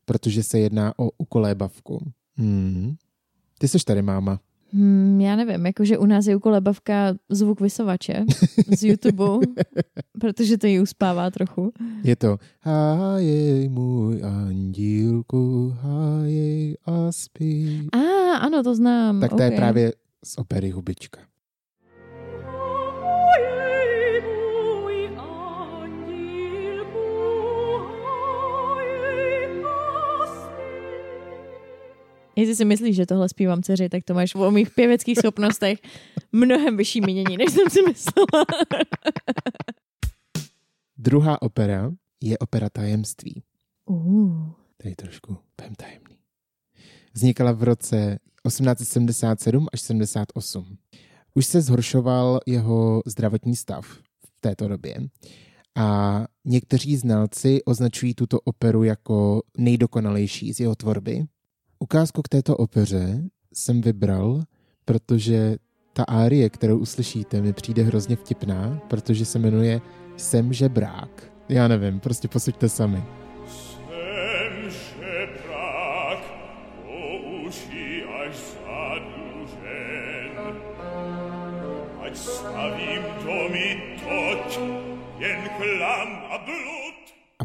S1: protože se jedná o ukolébavku. Hmm. Ty jsi tady, máma.
S2: Hmm, já nevím, jakože u nás je u kolebavka zvuk vysavače z [laughs] YouTube, protože to ji uspává trochu.
S1: Je to Hájej můj andílku, hájej a spí.
S2: A ah, ano, to znám.
S1: Tak to je
S2: ok.
S1: právě z opery Hubička.
S2: Jestli si myslíš, že tohle zpívám dceři, tak to máš o mých pěveckých schopnostech mnohem vyšší mínění, než jsem si myslela.
S1: Druhá opera je opera Tajemství.
S2: Uh,
S1: Tady trošku budem tajemný. Vznikala v roce 1877 až 78. Už se zhoršoval jeho zdravotní stav v této době a někteří znalci označují tuto operu jako nejdokonalejší z jeho tvorby. Ukázku k této opeře jsem vybral, protože ta árie, kterou uslyšíte, mi přijde hrozně vtipná, protože se jmenuje Jsem žebrák. Já nevím, prostě posuďte sami.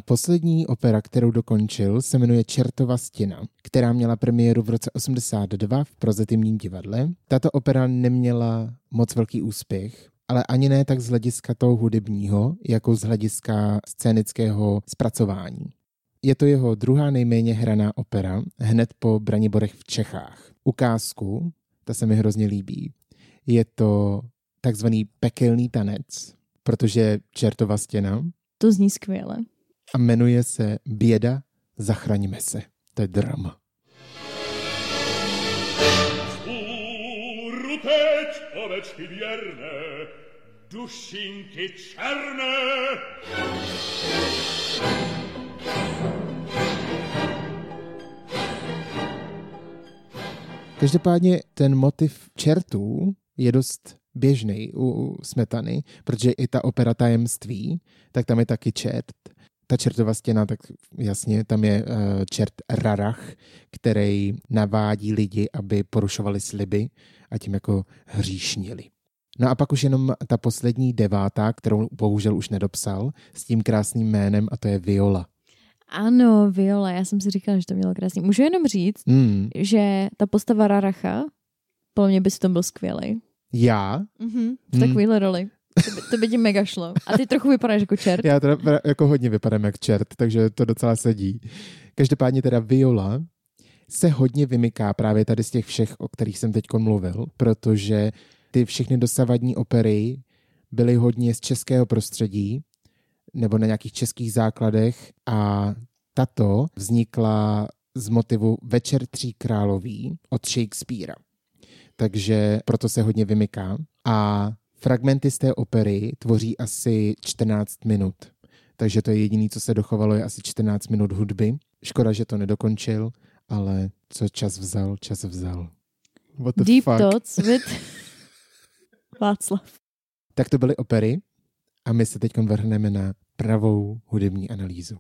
S1: Poslední opera, kterou dokončil, se jmenuje Čertova stěna, která měla premiéru v roce 82 v Prozatímním divadle. Tato opera neměla moc velký úspěch, ale ani ne tak z hlediska toho hudebního, jako z hlediska scénického zpracování. Je to jeho druhá nejméně hraná opera, hned po Braniborech v Čechách. Ukázku, ta se mi hrozně líbí, je to takzvaný pekelný tanec, protože Čertova stěna
S2: to zní skvěle.
S1: A jmenuje se Běda, zachraňme se. To je drama.
S3: Teď, ovečky věrné, dušinky černé.
S1: Každopádně ten motiv čertů je dost běžný u Smetany, protože i ta opera tajemství, tak tam je taky čert. Ta čertová stěna, tak jasně, tam je uh, čert Rarach, který navádí lidi, aby porušovali sliby a tím jako hříšnili. No a pak už jenom ta poslední devátá, kterou bohužel už nedopsal, s tím krásným jménem a to je Viola.
S2: Ano, Viola, já jsem si říkala, že to mělo krásný. Můžu jenom říct,
S1: Mm,
S2: že ta postava Raracha, podle mě bys to byl skvělý.
S1: já?
S2: Mhm, v
S1: Mm.
S2: takovéhle roli. To by, to by ti mega šlo. A ty trochu vypadáš jako čert.
S1: Já teda jako hodně vypadám jak čert, takže to docela sedí. Každopádně teda Viola se hodně vymyká právě tady z těch všech, o kterých jsem teď mluvil, protože ty všechny dosavadní opery byly hodně z českého prostředí nebo na nějakých českých základech a tato vznikla z motivu Večer tří královí od Shakespearea. Takže proto se hodně vymyká. A fragmenty z té opery tvoří asi 14 minut. Takže to je jediné, co se dochovalo, je asi 14 minut hudby. Škoda, že to nedokončil, ale co čas vzal, čas vzal. What the
S2: Deep
S1: fuck?
S2: Thoughts with [laughs] Václav.
S1: Tak to byly opery a my se teď vrhneme na pravou hudební analýzu.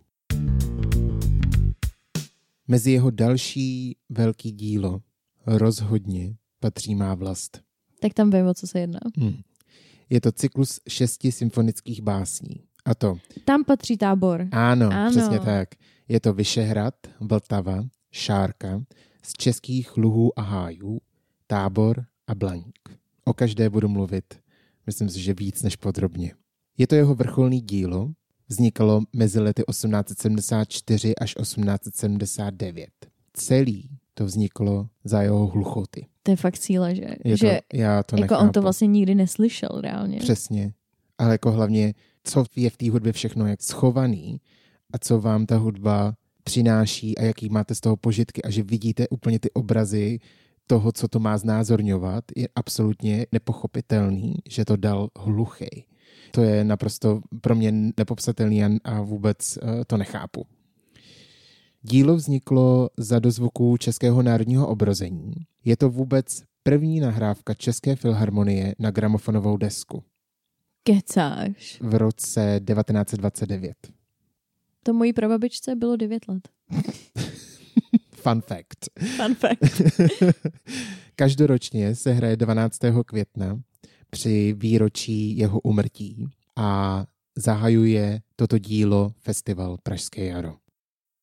S1: Mezi jeho další velký dílo rozhodně patří Má vlast.
S2: Tak tam vím, o co se jedná.
S1: Hmm. Je to cyklus šesti symfonických básní. A to,
S2: Tam patří tábor.
S1: ano,
S2: Ano.
S1: přesně tak. Je to Vyšehrad, Vltava, Šárka, z českých luhů a hájů, Tábor a Blaník. O každé budu mluvit, myslím si, že víc než podrobně. Je to jeho vrcholný dílo, vznikalo mezi lety 1874 až 1879. Celý to vzniklo za jeho hluchoty.
S2: To je fakt síla, že?
S1: Je
S2: že
S1: to, já to
S2: jako
S1: nechápu.
S2: on to vlastně nikdy neslyšel reálně.
S1: Přesně. Ale jako hlavně, co je v té hudbě všechno jak schovaný a co vám ta hudba přináší a jaký máte z toho požitky a že vidíte úplně ty obrazy toho, co to má znázorňovat, je absolutně nepochopitelný, že to dal hluchej. To je naprosto pro mě nepopsatelný a- a vůbec eh, to nechápu. Dílo vzniklo za dozvuku Českého národního obrození. Je to vůbec první nahrávka České filharmonie na gramofonovou desku
S2: Kecáš.
S1: v roce 1929.
S2: To mojí prababičce bylo 9 let. [laughs]
S1: Fun fact.
S2: Fun fact. [laughs]
S1: Každoročně se hraje 12. května při výročí jeho umrtí a zahajuje toto dílo festival Pražské jaro.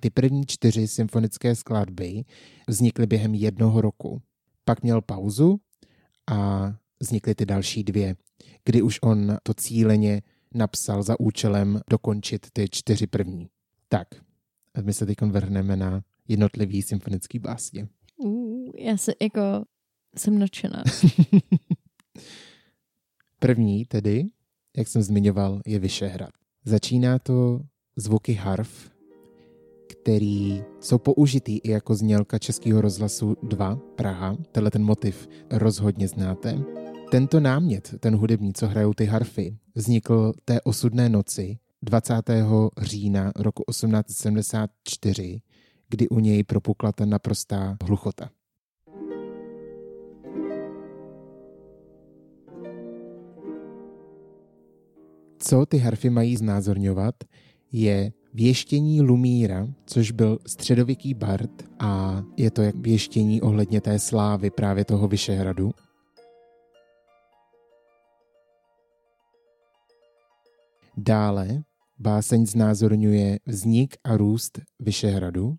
S1: Ty první čtyři symfonické skladby vznikly během jednoho roku. Pak měl pauzu a vznikly ty další dvě, kdy už on to cíleně napsal za účelem dokončit ty čtyři první. Tak, a my se teď vrhneme na jednotlivý symfonický básně.
S2: Uh, já se jako jsem nadšená. [laughs]
S1: První tedy, jak jsem zmiňoval, je Vyšehrad. Začíná to zvuky harf, který jsou použitý i jako znělka Českého rozhlasu 2 Praha. Tenhle ten motiv rozhodně znáte. Tento námět, ten hudební, co hrajou ty harfy, vznikl té osudné noci 20. října roku 1874, kdy u něj propukla ta naprostá hluchota. Co ty harfy mají znázorňovat, je věštění Lumíra, což byl středověký bard a je to jak věštění ohledně té slávy právě toho Vyšehradu. Dále báseň znázorňuje vznik a růst Vyšehradu,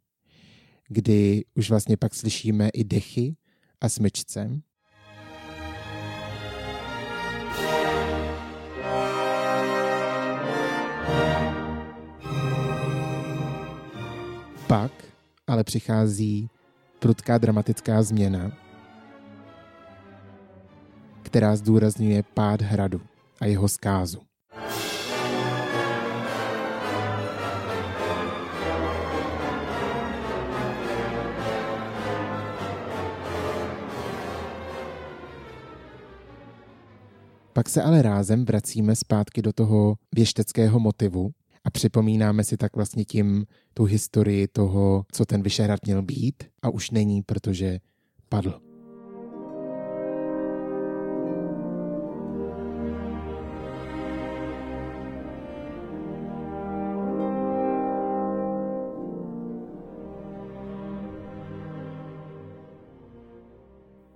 S1: kdy už vlastně pak slyšíme i dechy a smyčce. Pak ale přichází prudká dramatická změna, která zdůrazňuje pád hradu a jeho zkázu. Pak se ale rázem vracíme zpátky do toho věšteckého motivu a připomínáme si tak vlastně tím tu historii toho, co ten Vyšehrad měl být a už není, protože padl.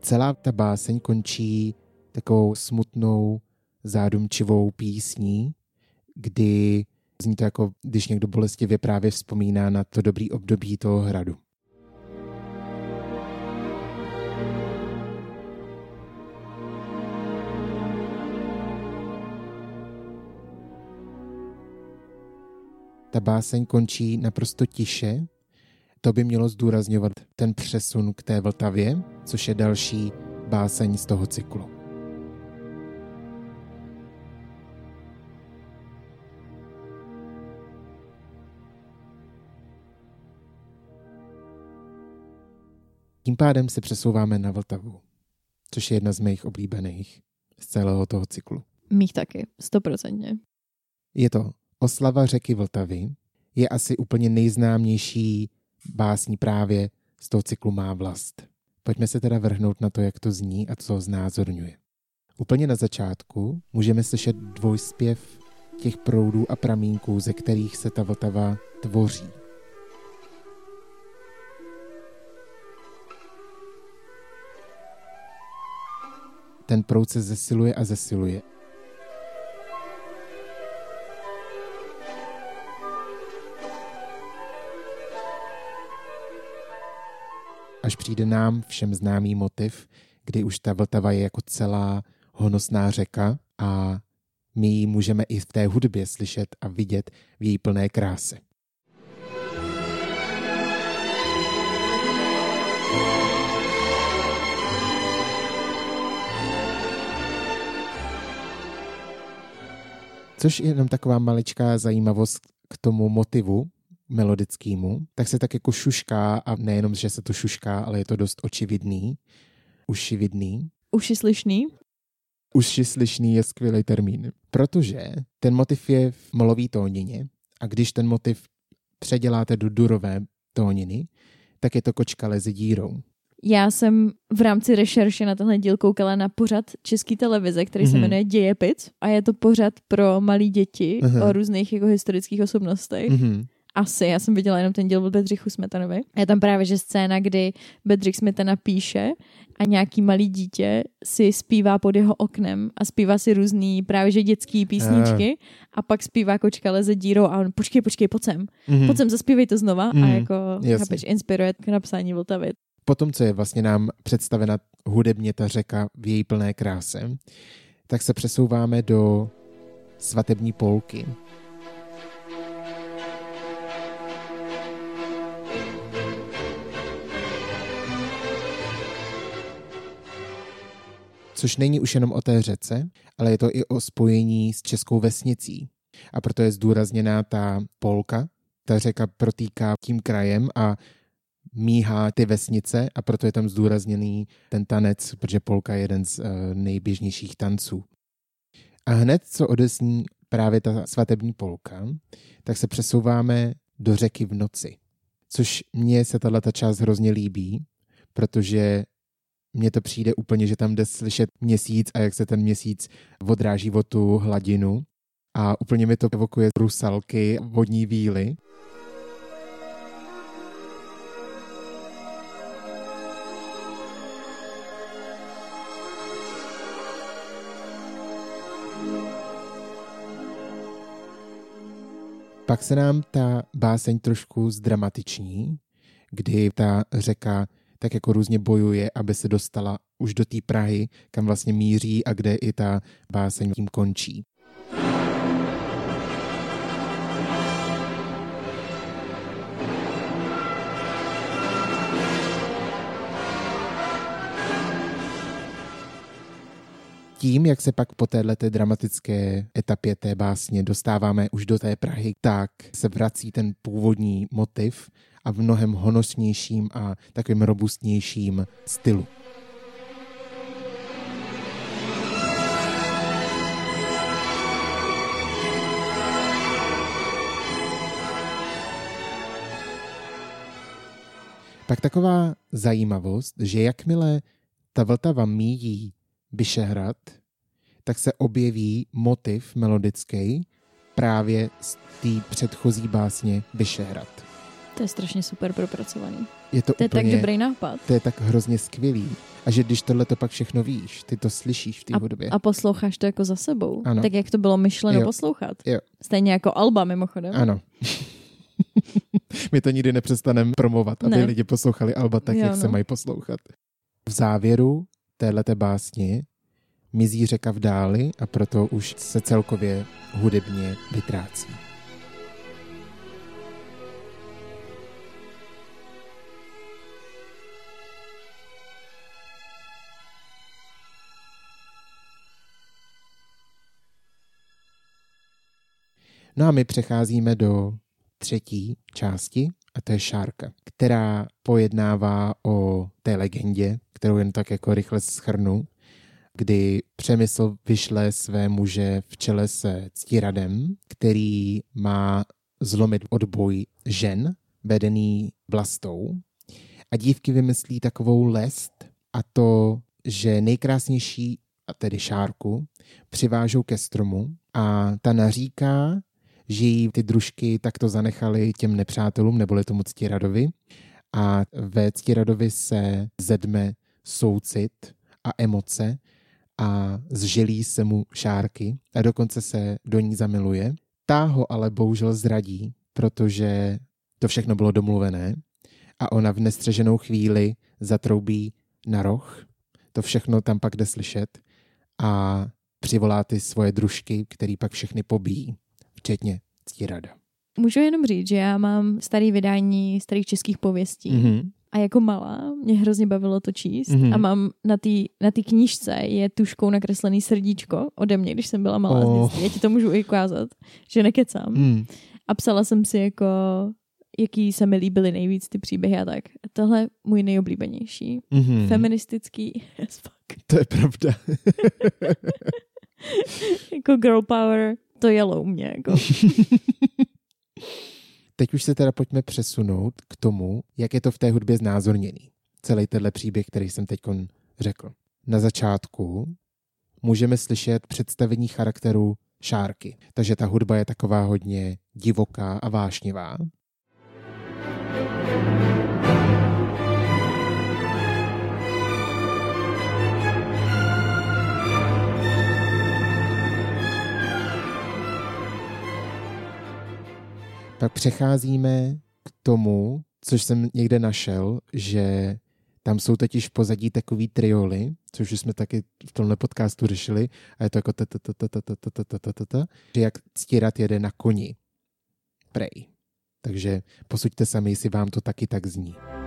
S1: Celá ta báseň končí takovou smutnou zádumčivou písní, kdy zní to jako, když někdo bolestivě právě vzpomíná na to dobrý období toho hradu. Ta báseň končí naprosto tiše. To by mělo zdůrazňovat ten přesun k té Vltavě, což je další báseň z toho cyklu. Tím pádem se přesouváme na Vltavu, což je jedna z mých oblíbených z celého toho cyklu.
S2: Mých taky, stoprocentně.
S1: Je to Oslava řeky Vltavy, je asi úplně nejznámější básní právě z toho cyklu Má vlast. Pojďme se teda vrhnout na to, jak to zní a co znázorňuje. Úplně na začátku můžeme slyšet dvojspěv těch proudů a pramínků, ze kterých se ta Vltava tvoří. Ten proud se zesiluje a zesiluje. až přijde nám všem známý motiv, kdy už ta Vltava je jako celá honosná řeka a my ji můžeme i v té hudbě slyšet a vidět v její plné kráse. Což je jenom taková maličká zajímavost k tomu motivu melodickému, tak se tak jako šušká a nejenom, že se to šušká, ale je to dost očividný, ušividný.
S2: Uši slyšný?
S1: Uši slyšný je skvělý termín, protože ten motiv je v molový tónině a když ten motiv předěláte do durové tóniny, tak je to kočka leze dírou.
S2: Já jsem v rámci rešerše na tenhle díl koukala na pořad české televize, který mm-hmm. se
S1: Mhm.
S2: jmenuje Dějepic a je to pořad pro malé děti
S1: Aha.
S2: o různých jako historických osobnostech.
S1: Mhm.
S2: Asi, já jsem viděla jenom ten díl od Bedřichu Smetanovi. Je tam právě že scéna, kdy Bedřich Smetana píše a nějaký malý dítě si zpívá pod jeho oknem a zpívá si různý právě že dětský písničky a pak zpívá kočka leze dírou a on počkej, počkej, pojď sem,
S1: Mhm.
S2: pojď sem, zaspívej to znova
S1: Mhm,
S2: a jako
S1: jasně.
S2: chápeš, inspiruje k napsání Vltavy.
S1: Potom, co je vlastně nám představena hudebně ta řeka v její plné kráse, tak se přesouváme do svatební polky. Což není už jenom o té řece, ale je to i o spojení s českou vesnicí. A proto je zdůrazněná ta polka. Ta řeka protýká tím krajem a míhá ty vesnice a proto je tam zdůrazněný ten tanec, protože polka je jeden z uh, nejběžnějších tanců. A hned, co odesní právě ta svatební polka, tak se přesouváme do řeky v noci. Což mně se tato část hrozně líbí, protože mně to přijde úplně, že tam jde slyšet měsíc a jak se ten měsíc odráží o tu hladinu. A úplně mi to evokuje rusalky, vodní víly. Pak se nám ta báseň trošku zdramatiční, kdy ta řeka tak jako různě bojuje, aby se dostala už do té Prahy, kam vlastně míří a kde i ta báseň tím končí. Tím, jak se pak po této dramatické etapě té básně dostáváme už do té Prahy, tak se vrací ten původní motiv a v mnohem honosnějším a takovým robustnějším stylu. Pak taková zajímavost, že jakmile ta Vltava míjí Vyšehrad, tak se objeví motiv melodický právě z té předchozí básně Vyšehrad.
S2: To je strašně super propracovaný.
S1: Je to,
S2: To je
S1: úplně,
S2: tak dobrý nápad.
S1: to je tak hrozně skvělý. A že když tohle to pak všechno víš, ty to slyšíš v té hudbě.
S2: A posloucháš to jako za sebou.
S1: Ano.
S2: Tak jak to bylo myšleno
S1: Jo.
S2: poslouchat.
S1: Jo.
S2: Stejně jako Alba mimochodem.
S1: Ano. [laughs] My to nikdy nepřestaneme promovat, aby
S2: Ne.
S1: lidi poslouchali Alba tak,
S2: Jo,
S1: jak se
S2: no.
S1: mají poslouchat. V závěru téhleté básně mizí řeka v dáli a proto už se celkově hudebně vytrácí. No a my přecházíme do třetí části a to je Šárka, která pojednává o té legendě, kterou jen tak jako rychle schrnu, kdy Přemysl vyšle své muže v čele se Ctiradem, který má zlomit odboj žen, vedený vlastou. A dívky vymyslí takovou lest a to, že nejkrásnější, a tedy šárku, přivážou ke stromu a ta naříká, že jí ty družky takto zanechali těm nepřátelům, neboli tomu Ctiradovi. A ve Ctiradovi se zedme soucit a emoce a zželí se mu šárky a dokonce se do ní zamiluje. Ta ho ale bohužel zradí, protože to všechno bylo domluvené a ona v nestřeženou chvíli zatroubí na roh, to všechno tam pak jde slyšet a přivolá ty svoje družky, který pak všechny pobíjí, včetně Ctirada.
S2: Můžu jenom říct, že já mám starý vydání starých českých pověstí.
S1: Mm-hmm.
S2: A jako malá mě hrozně bavilo to číst.
S1: Mhm.
S2: A mám na té na tý knížce je tuškou nakreslený srdíčko ode mě, když jsem byla malá.
S1: Oh.
S2: Oh. Já ti to můžu i ukázat, že nekecám.
S1: Mm.
S2: A psala jsem si jako, jaký se mi líbily nejvíc ty příběhy a tak. A tohle je můj nejoblíbenější.
S1: Mm-hmm.
S2: Feministický [laughs] as fuck.
S1: To je pravda. [laughs]
S2: jako girl power, to jelo u mě. Jako. [laughs]
S1: Teď už se teda pojďme přesunout k tomu, jak je to v té hudbě znázorněný. Celý tenhle příběh, který jsem teď řekl. Na začátku můžeme slyšet představení charakteru šárky. Takže ta hudba je taková hodně divoká a vášnivá. Pak přecházíme k tomu, což jsem někde našel, že tam jsou totiž v pozadí takový trioly, což jsme taky v tomhle podcastu řešili, a je to jako že jak ctírat jede na koni. Prej. Takže posuďte sami, jestli vám to taky tak zní.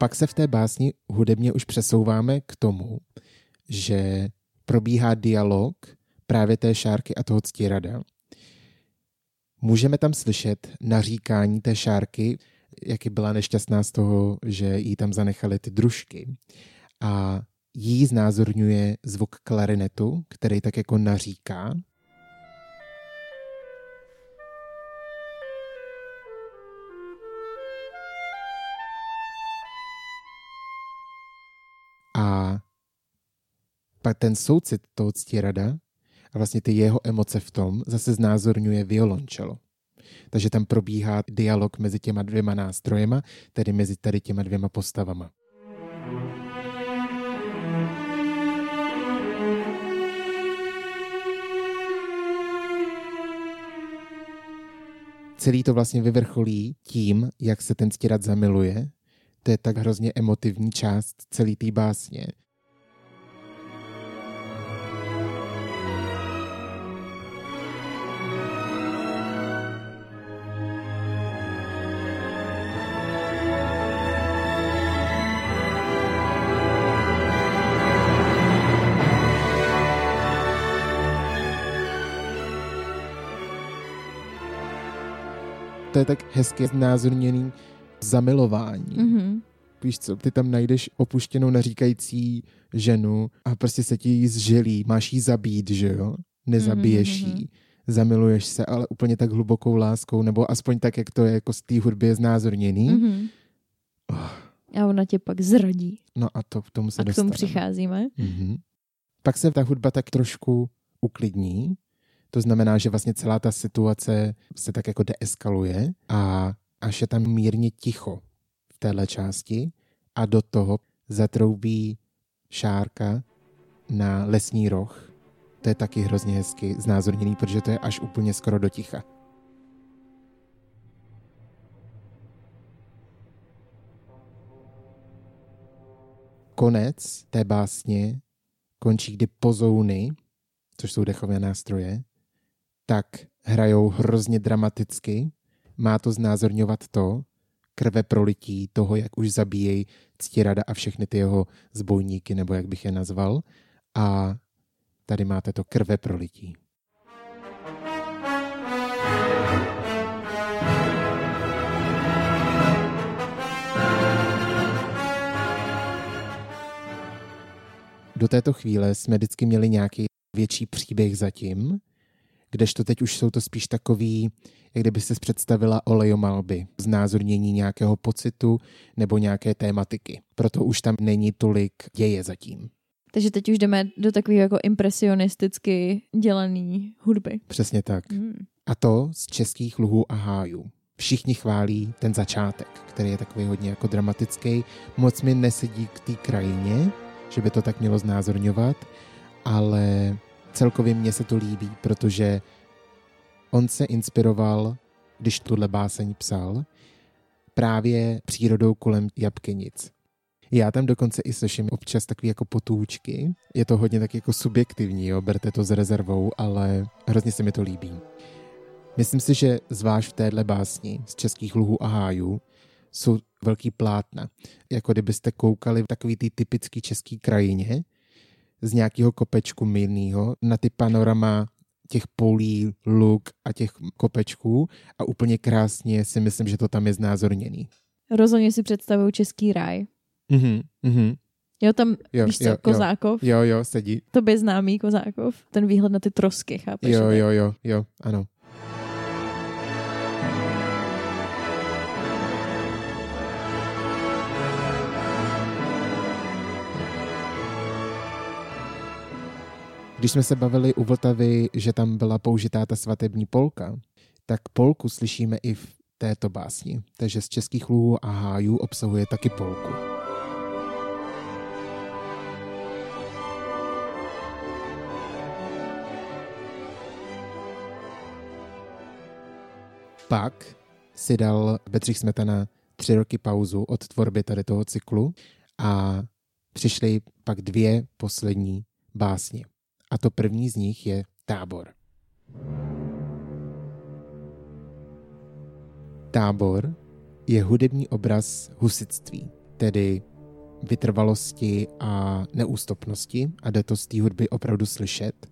S1: Pak se v té básni hudebně už přesouváme k tomu, že probíhá dialog právě té šárky a toho ctirada. Můžeme tam slyšet naříkání té šárky, jak byla nešťastná z toho, že jí tam zanechali ty družky. A jí znázorňuje zvuk klarinetu, který tak jako naříká. Pak ten soucit toho ctirada a vlastně ty jeho emoce v tom zase znázorňuje violončelo. Takže tam probíhá dialog mezi těma dvěma nástrojema, tedy mezi tady těma dvěma postavama. Celý to vlastně vyvrcholí tím, jak se ten ctirad zamiluje. To je tak hrozně emotivní část celé té básně. Je tak hezky znázorněný zamilování.
S2: Mm-hmm.
S1: Víš co, ty tam najdeš opuštěnou naříkající ženu a prostě se ti jí zželí, máš jí zabít, že jo? Nezabiješ
S2: Mhm, mhm,
S1: jí, zamiluješ se, ale úplně tak hlubokou láskou, nebo aspoň tak, jak to je jako z té hudby je znázorněný.
S2: Mm-hmm.
S1: Oh,
S2: A ona tě pak zradí.
S1: no a to k tomu se
S2: A k
S1: dostaneme.
S2: tomu přicházíme.
S1: Mhm. Pak se ta hudba tak trošku uklidní, to znamená, že vlastně celá ta situace se tak jako deeskaluje a až je tam mírně ticho v téhle části a do toho zatroubí šárka na lesní roh. To je taky hrozně hezky znázorněný, protože to je až úplně skoro do ticha. Konec té básně končí, kdy pozouny, což jsou dechové nástroje, tak hrajou hrozně dramaticky. Má to znázorňovat to, krve prolití toho, jak už zabíjejí ctirada a všechny ty jeho zbojníky, nebo jak bych je nazval. A tady máte to krve prolití. Do této chvíle jsme vždycky měli nějaký větší příběh zatím, kdežto teď už jsou to spíš takový, jak kdyby se představila olejomalby, znázornění nějakého pocitu nebo nějaké tématiky. Proto už tam není tolik děje zatím.
S2: Takže teď už jdeme do takového jako impresionisticky dělaný hudby.
S1: Přesně tak.
S2: Mm.
S1: A to z českých luhů a hájů. Všichni chválí ten začátek, který je takový hodně jako dramatický. Moc mi nesedí k té krajině, že by to tak mělo znázorňovat, ale celkově mně se to líbí, protože on se inspiroval, když tuhle báseň psal, právě přírodou kolem Jabkenic. Já tam dokonce i slyším občas takový jako potůčky. Je to hodně tak jako subjektivní, jo, berte to s rezervou, ale hrozně se mi to líbí. Myslím si, že zvlášť v téhle básni z českých luhů a hájů jsou velký plátna. Jako kdybyste koukali v takový ty typický český krajině z nějakého kopečku mírného na ty panorama těch polí, luk a těch kopečků a úplně krásně si myslím, že to tam je znázorněný.
S2: Rozhodně si představuju český ráj.
S1: Mhm, mhm.
S2: Jo, tam,
S1: Jo,
S2: víš co,
S1: jo.
S2: Kozákov,
S1: Jo, jo, sedí.
S2: to by známý Kozákov, ten výhled na ty trosky, chápeš?
S1: Jo, jo, jo, jo, ano. Když jsme se bavili u Vltavy, že tam byla použitá ta svatební polka, tak polku slyšíme i v této básni. Takže z českých lůhů a hájů obsahuje taky polku. Pak si dal Bedřich Smetana tři roky pauzu od tvorby tady toho cyklu a přišly pak dvě poslední básně. A to první z nich je Tábor. Tábor je hudební obraz husitství, tedy vytrvalosti a neústupnosti a jde to z té hudby opravdu slyšet.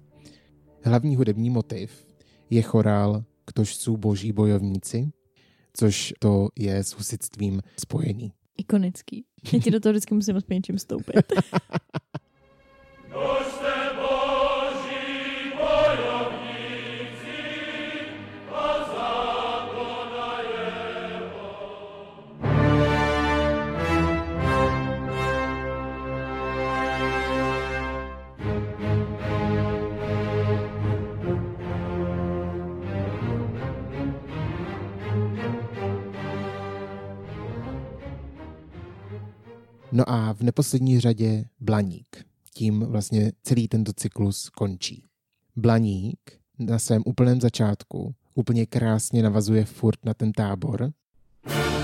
S1: Hlavní hudební motiv je chorál Ktož jsou boží bojovníci, což to je s husitstvím spojený.
S2: Ikonický. Já ti do toho vždycky musím aspoň něčím stoupit. [laughs] [laughs]
S1: No a v neposlední řadě Blaník. Tím vlastně celý tento cyklus končí. Blaník na svém úplném začátku úplně krásně navazuje furt na ten tábor. A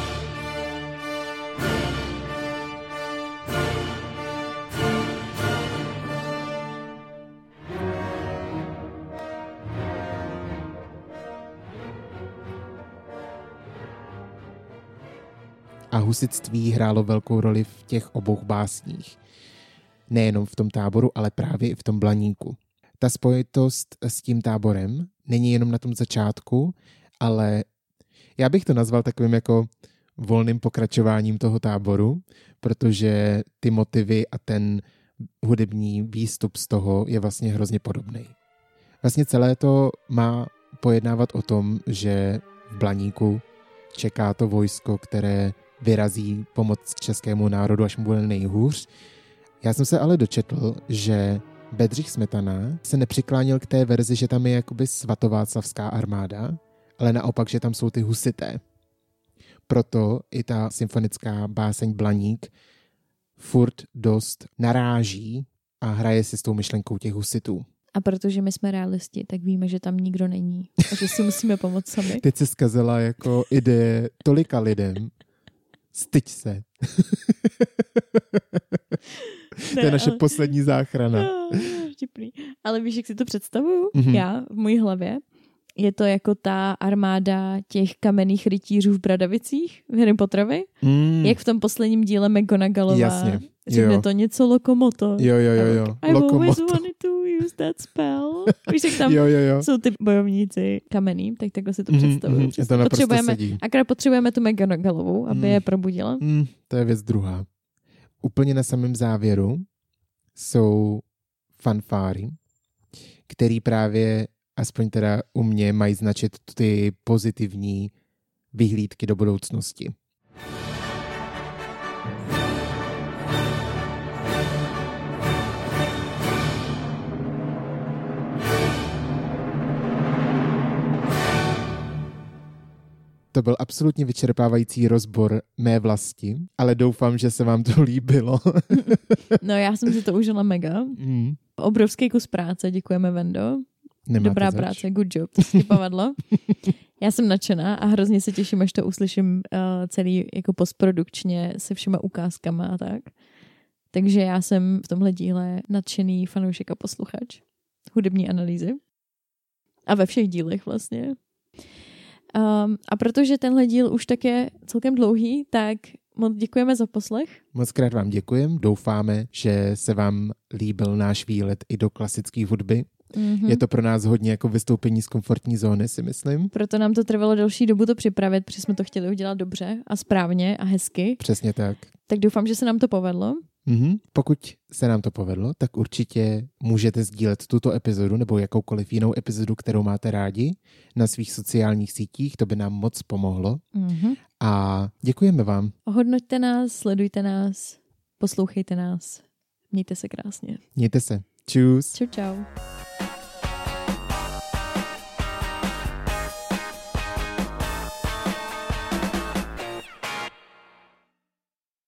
S1: husitství hrálo velkou roli v těch obou básních. Nejenom v tom táboru, ale právě i v tom blaníku. Ta spojitost s tím táborem není jenom na tom začátku, ale já bych to nazval takovým jako volným pokračováním toho táboru, protože ty motivy a ten hudební výstup z toho je vlastně hrozně podobný. Vlastně celé to má pojednávat o tom, že v Blaníku čeká to vojsko, které vyrazí pomoc českému národu, až mu bude nejhůř. Já jsem se ale dočetl, že Bedřich Smetana se nepřiklánil k té verzi, že tam je jakoby svatováclavská armáda, ale naopak, že tam jsou ty husité. Proto i ta symfonická báseň Blaník furt dost naráží a hraje si s tou myšlenkou těch husitů.
S2: A protože my jsme realisti, tak víme, že tam nikdo není. A že si musíme pomoct sami.
S1: Teď se zkazila jako ideje tolika lidem. Styď se. [laughs] to je naše
S2: ale-
S1: poslední záchrana.
S2: No, vtipný. Ale víš, jak si to představuju?
S1: Mhm.
S2: Já v mojí hlavě. Je to jako ta armáda těch kamenných rytířů v Bradavicích v Harry Potterovi.
S1: Mm.
S2: Jak v tom posledním díle McGonagallová
S1: Jasně,
S2: řekne
S1: jo.
S2: to něco lokomoto.
S1: Jo, jo, jo, jo.
S2: I've always
S1: Lokomoto.
S2: wanted to use that spell. Víš, jak tam
S1: Jo, jo, jo.
S2: jsou ty bojovníci kamenný, tak takhle si to
S1: Mhm,
S2: představuju. Přesně.
S1: to
S2: potřebujeme,
S1: sedí.
S2: akorát potřebujeme tu McGonagallovou, aby
S1: Mm.
S2: je probudila.
S1: Mm, to je věc druhá. Úplně na samém závěru jsou fanfáry, který právě, aspoň teda u mě, mají značit ty pozitivní vyhlídky do budoucnosti. To byl absolutně vyčerpávající rozbor mé vlasti, ale doufám, že se vám to líbilo. [laughs]
S2: No já jsem si to užila mega.
S1: mm.
S2: obrovský kus práce, děkujeme Vendo.
S1: Nemáte
S2: Dobrá
S1: zač.
S2: práce, good job, to povedlo. [laughs] Já jsem nadšená a hrozně se těším, až to uslyším uh, celý jako postprodukčně se všema ukázkama a tak. Takže já jsem v tomhle díle nadšený fanoušek a posluchač hudební analýzy. A ve všech dílech vlastně. Um, a protože tenhle díl už tak je celkem dlouhý, tak moc děkujeme za poslech.
S1: Moc krát vám děkujem. Doufáme, že se vám líbil náš výlet i do klasické hudby.
S2: Mm-hmm.
S1: Je to pro nás hodně jako vystoupení z komfortní zóny, si myslím.
S2: Proto nám to trvalo delší dobu to připravit, protože jsme to chtěli udělat dobře a správně a hezky.
S1: Přesně tak.
S2: Tak doufám, že se nám to povedlo.
S1: Mhm. Pokud se nám to povedlo, tak určitě můžete sdílet tuto epizodu nebo jakoukoliv jinou epizodu, kterou máte rádi na svých sociálních sítích, to by nám moc pomohlo.
S2: Mm-hmm.
S1: A děkujeme vám.
S2: Ohodnoťte nás, sledujte nás, poslouchejte nás. Mějte se krásně.
S1: Mějte se. Čus.
S2: Čau, čau.